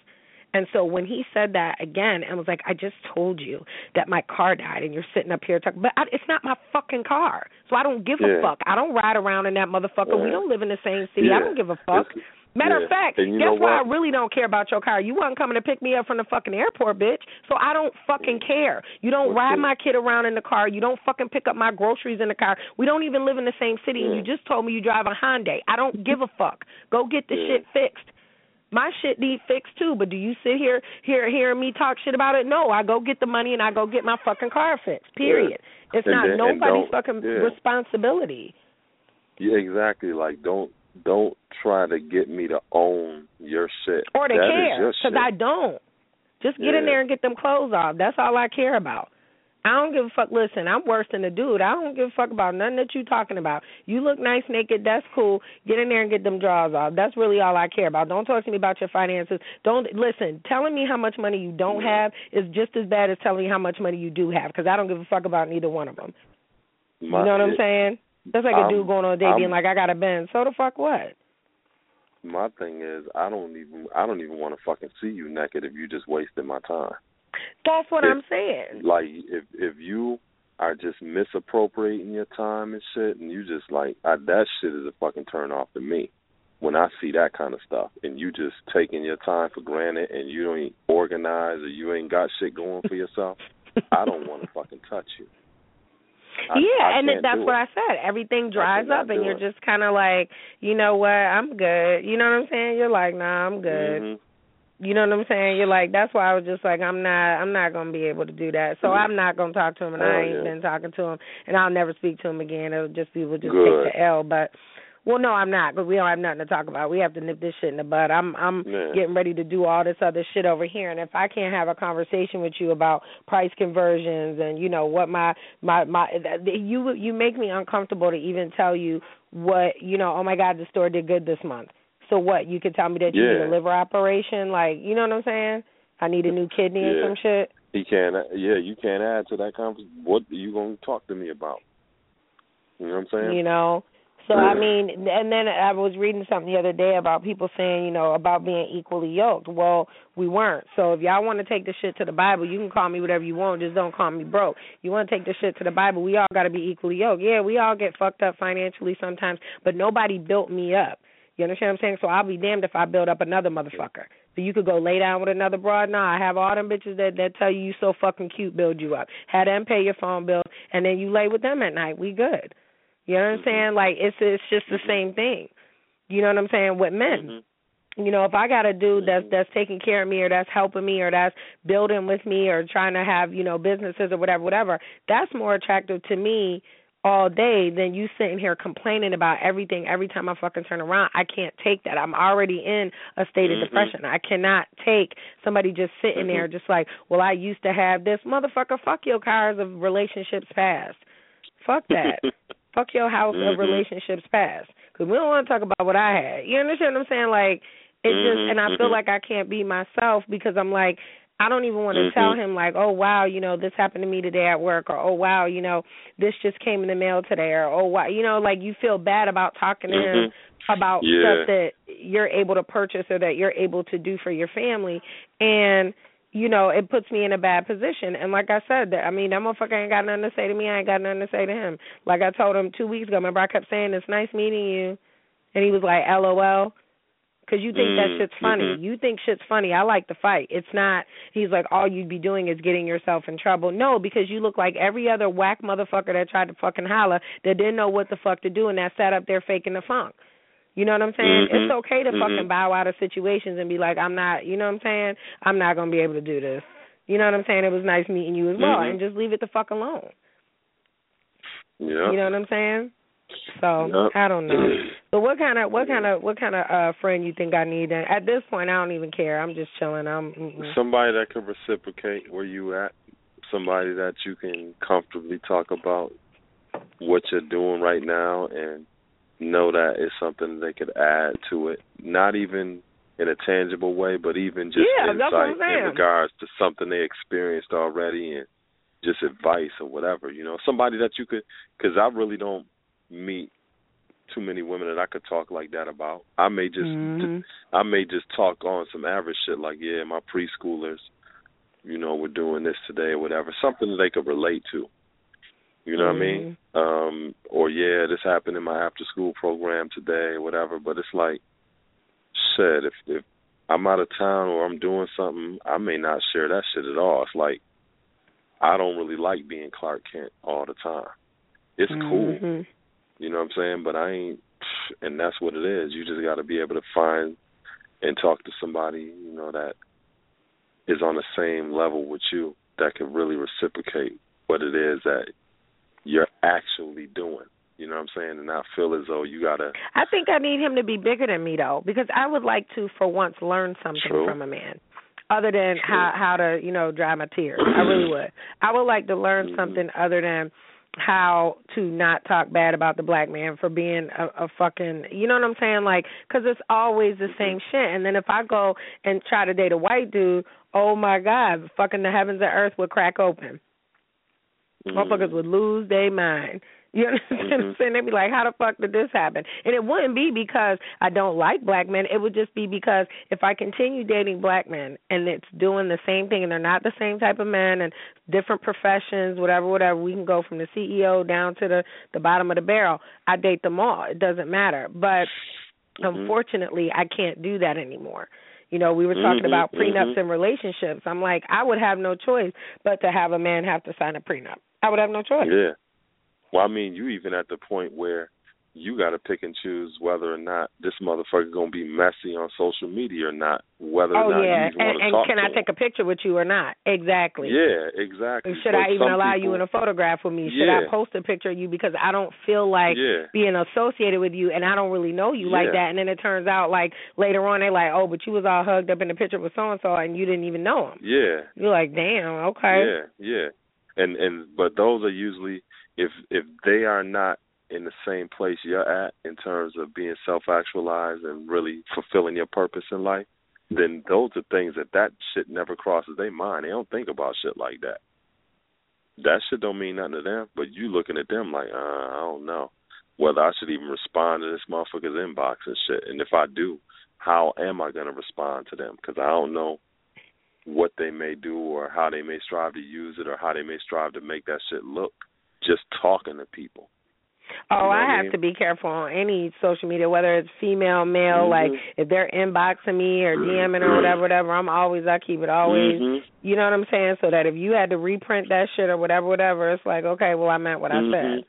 And so when he said that again and was like, I just told you that my car died and you're sitting up here talking, but I, it's not my fucking car. So I don't give Yeah. a fuck. I don't ride around in that motherfucker. We don't live in the same city. I don't give a fuck. It's- Matter yeah. of fact, guess why I really don't care about your car? You wasn't coming to pick me up from the fucking airport, bitch. So I don't fucking care. You don't ride my kid around in the car. You don't fucking pick up my groceries in the car. We don't even live in the same city, and you just told me you drive a Hyundai. I don't give a fuck. Go get the Yeah. shit fixed. My shit need fixed too, but do you sit here here hearing me talk shit about it? No, I go get the money and I go get my fucking car fixed. Period. It's And not then- nobody's fucking yeah. responsibility. Yeah, exactly. Like don't don't try to get me to own your shit. or to That care because. I don't. Just get in there and get them clothes off. That's all I care about. I don't give a fuck. Listen, I'm worse than a dude. I don't give a fuck about nothing that you're talking about. You look nice naked. That's cool. Get in there and get them drawers off. That's really all I care about. Don't talk to me about your finances. Don't listen. Telling me how much money you don't have is just as bad as telling me how much money you do have because I don't give a fuck about neither one of them. My- you know what I'm saying? That's like a I'm- dude going on a date I'm- being like, "I got a Benz." So the fuck what? My thing is, I don't even I don't even want to fucking see you naked if you just wasted my time. That's what If- I'm saying. Like if if you are just misappropriating your time and shit, and you just like I, that shit is a fucking turn off to me. When I see that kind of stuff, and you just taking your time for granted, and you don't organize, or you ain't got shit going for yourself, I don't want to fucking touch you. I, yeah, I and that's what it. I said. Everything dries up, and you're it. just kind of like, you know what? I'm good. You know what I'm saying? You're like, nah, I'm good. Mhm. You know what I'm saying? You're like, that's why I was just like, I'm not, I'm not gonna be able to do that. So Mhm. I'm not gonna talk to him, and I Hell ain't yeah. been talking to him, and I'll never speak to him again. It'll just be, we'll just Good. take the L. But, well, no, I'm not, because we don't have nothing to talk about. We have to nip this shit in the bud. I'm, I'm Yeah. getting ready to do all this other shit over here, and if I can't have a conversation with you about price conversions and you know what my my my you you make me uncomfortable to even tell you what you know. Oh my God, the store did good this month. So what? You could tell me that you need a liver operation, like you know what I'm saying? I need a new kidney or Yeah. some shit. He can't. Yeah, you can't add to that conversation. What are you gonna talk to me about? You know what I'm saying? You know. So I mean, and then I was reading something the other day about people saying, you know, about being equally yoked. Well, we weren't. So if y'all want to take the shit to the Bible, you can call me whatever you want. Just don't call me broke. You want to take the shit to the Bible? We all got to be equally yoked. Yeah, we all get fucked up financially sometimes, but nobody built me up. You understand what I'm saying? So I'll be damned if I build up another motherfucker. So you could go lay down with another broad. Nah, I have all them bitches that that tell you you so fucking cute, build you up. Have them pay your phone bill, and then you lay with them at night. We good. You know what I'm saying? Like it's it's just the same thing. You know what I'm saying with men. Mhm. You know, if I got a dude that's that's taking care of me or that's helping me or that's building with me or trying to have, you know, businesses or whatever, whatever, that's more attractive to me all day than you sitting here complaining about everything every time I fucking turn around. I can't take that. I'm already in a state of Mhm. depression. I cannot take somebody just sitting there just like, Well, I used to have this motherfucker, fuck your cars of relationships past. Fuck that. Fuck your house of Mhm. relationships past. Because we don't want to talk about what I had. You understand what I'm saying? Like, it just, Mhm, and I feel mhm. like I can't be myself because I'm like, I don't even want to Mhm. tell him like, oh wow, you know, this happened to me today at work, or oh wow, you know, this just came in the mail today, or oh wow, you know, like you feel bad about talking to him Mhm. about Yeah. stuff that you're able to purchase or that you're able to do for your family, and you know, it puts me in a bad position. And like I said, that I mean, that motherfucker ain't got nothing to say to me. I ain't got nothing to say to him. Like I told him two weeks ago. Remember, I kept saying it's nice meeting you, and he was like, "LOL." Because you think that Mm, shit's funny. mhm. You think shit's funny. I like to fight. It's not. He's like, all you'd be doing is getting yourself in trouble. No, because you look like every other whack motherfucker that tried to fucking holler that didn't know what the fuck to do and that sat up there faking the funk. You know what I'm saying? Mhm. It's okay to Mhm. fucking bow out of situations and be like, I'm not. You know what I'm saying? I'm not gonna be able to do this. You know what I'm saying? It was nice meeting you as well, Mhm. and just leave it the fuck alone. Yeah. You know what I'm saying? So Yep. I don't know. So what kind of what kind of what kind of uh friend you think I need? And at this point, I don't even care. I'm just chilling. I'm. Mm-mm. Somebody that can reciprocate where you at. Somebody that you can comfortably talk about what you're doing right now and know that it's something they could add to it. Not even in a tangible way, but even just Yeah, that's what I'm insight in regards to something they experienced already and just advice or whatever. You know, somebody that you could, because I really don't meet too many women that I could talk like that about. I may just mm-hmm. I may just talk on some average shit like, yeah, my preschoolers, you know, were doing this today or whatever, something that they could relate to. You know mm-hmm. what I mean? Um, or yeah, this happened in my after school program today or whatever. But it's like, shit, if if I'm out of town or I'm doing something, I may not share that shit at all. It's like I don't really like being Clark Kent all the time. It's mm-hmm. cool. You know what I'm saying? But I ain't and that's what it is. You just gotta be able to find and talk to somebody, you know, that is on the same level with you that can really reciprocate what it is that you're actually doing. You know what I'm saying? And not feel as though you gotta I think I need him to be bigger than me though, because I would like to for once learn something True. from a man. Other than True. how how to, you know, dry my tears. I really would. I would like to learn Mhm. something other than how to not talk bad about the black man for being a, a fucking you know what I'm saying like cuz it's always the same shit and then if I go and try to date a white dude oh my god fucking the heavens and earth would crack open Mhm. motherfuckers would lose their mind you understand what I'm Mhm. saying? They'd be like, How the fuck did this happen? And it wouldn't be because I don't like black men. It would just be because if I continue dating black men and it's doing the same thing and they're not the same type of men and different professions, whatever, whatever, we can go from the CEO down to the the bottom of the barrel. I date them all. It doesn't matter. But Mhm. unfortunately I can't do that anymore. You know, we were talking Mhm, about prenups mhm. and relationships. I'm like, I would have no choice but to have a man have to sign a prenup. I would have no choice. Yeah. Well, I mean, you even at the point where you got to pick and choose whether or not this motherfucker gonna be messy on social media or not. Whether Oh or not yeah, you even and, want to and talk can to I him. take a picture with you or not? Exactly. Yeah, exactly. Should But I even allow people, you in a photograph with me? Should I post a picture of you because I don't feel like Yeah. being associated with you and I don't really know you like that? And then it turns out like later on they're like, oh, but you was all hugged up in the picture with so and so and you didn't even know him. Yeah. You're like, damn, okay. Yeah, yeah. And and but those are usually if if they are not in the same place you're at in terms of being self actualized and really fulfilling your purpose in life, then those are things that that shit never crosses their mind. They don't think about shit like that. That shit don't mean nothing to them, but you looking at them like, uh, I don't know whether I should even respond to this motherfucker's inbox and shit. And if I do, how am I going to respond to them? Because I don't know what they may do or how they may strive to use it or how they may strive to make that shit look just talking to people. Oh, You know I I have mean? to be careful on any social media, whether it's female, male. Mhm. Like if they're inboxing me or DMing or whatever, whatever. I'm always I keep it always. Mhm. You know what I'm saying? So that if you had to reprint that shit or whatever, whatever, it's like okay, well I meant what I Mhm. said.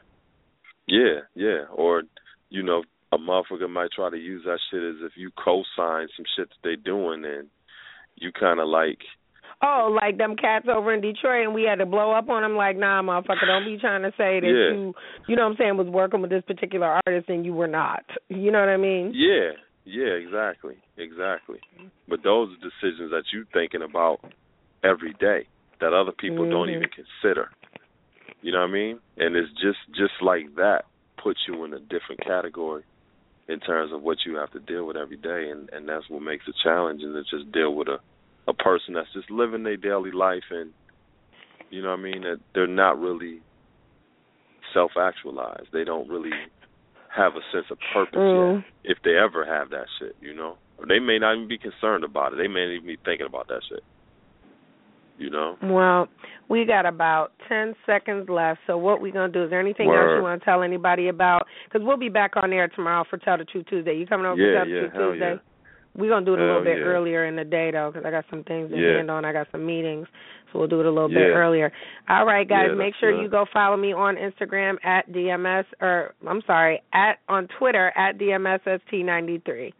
Yeah, yeah. Or, you know, a motherfucker might try to use that shit as if you co-sign some shit that they doing and you kind of like, Oh, like them cats over in Detroit, and we had to blow up on them. Like, nah, motherfucker, don't be trying to say that Yeah. you, you know what I'm saying, was working with this particular artist and you were not. You know what I mean? yeah, yeah, exactly, exactly. But those are decisions that you're thinking about every day that other people don't Mhm. even consider. You know what I mean? And it's just just like that puts you in a different category in terms of what you have to deal with every day, and and that's what makes it challenging to just deal with a a person that's just living their daily life and you know what I mean that they're not really self actualized. They don't really have a sense of purpose True. yet. Mm. If they ever have that shit, you know. They may not even be concerned about it. They may not even be thinking about that shit. You know? Well, we got about 10 seconds left. So what we going to do? Is there anything else you want to tell anybody about? Because we'll be back on air tomorrow for Tell the Truth Tuesday. You coming over Yeah, for Tell the yeah, Truth hell Tuesday? yeah. We're going to do it a little Hell bit yeah. earlier in the day, though, because I got some things to Yeah. handle and I got some meetings. So we'll do it a little bit earlier. All right, guys, Yeah, make sure good. you go follow me on Instagram at DMS, or I'm sorry, at on Twitter at DMSST93.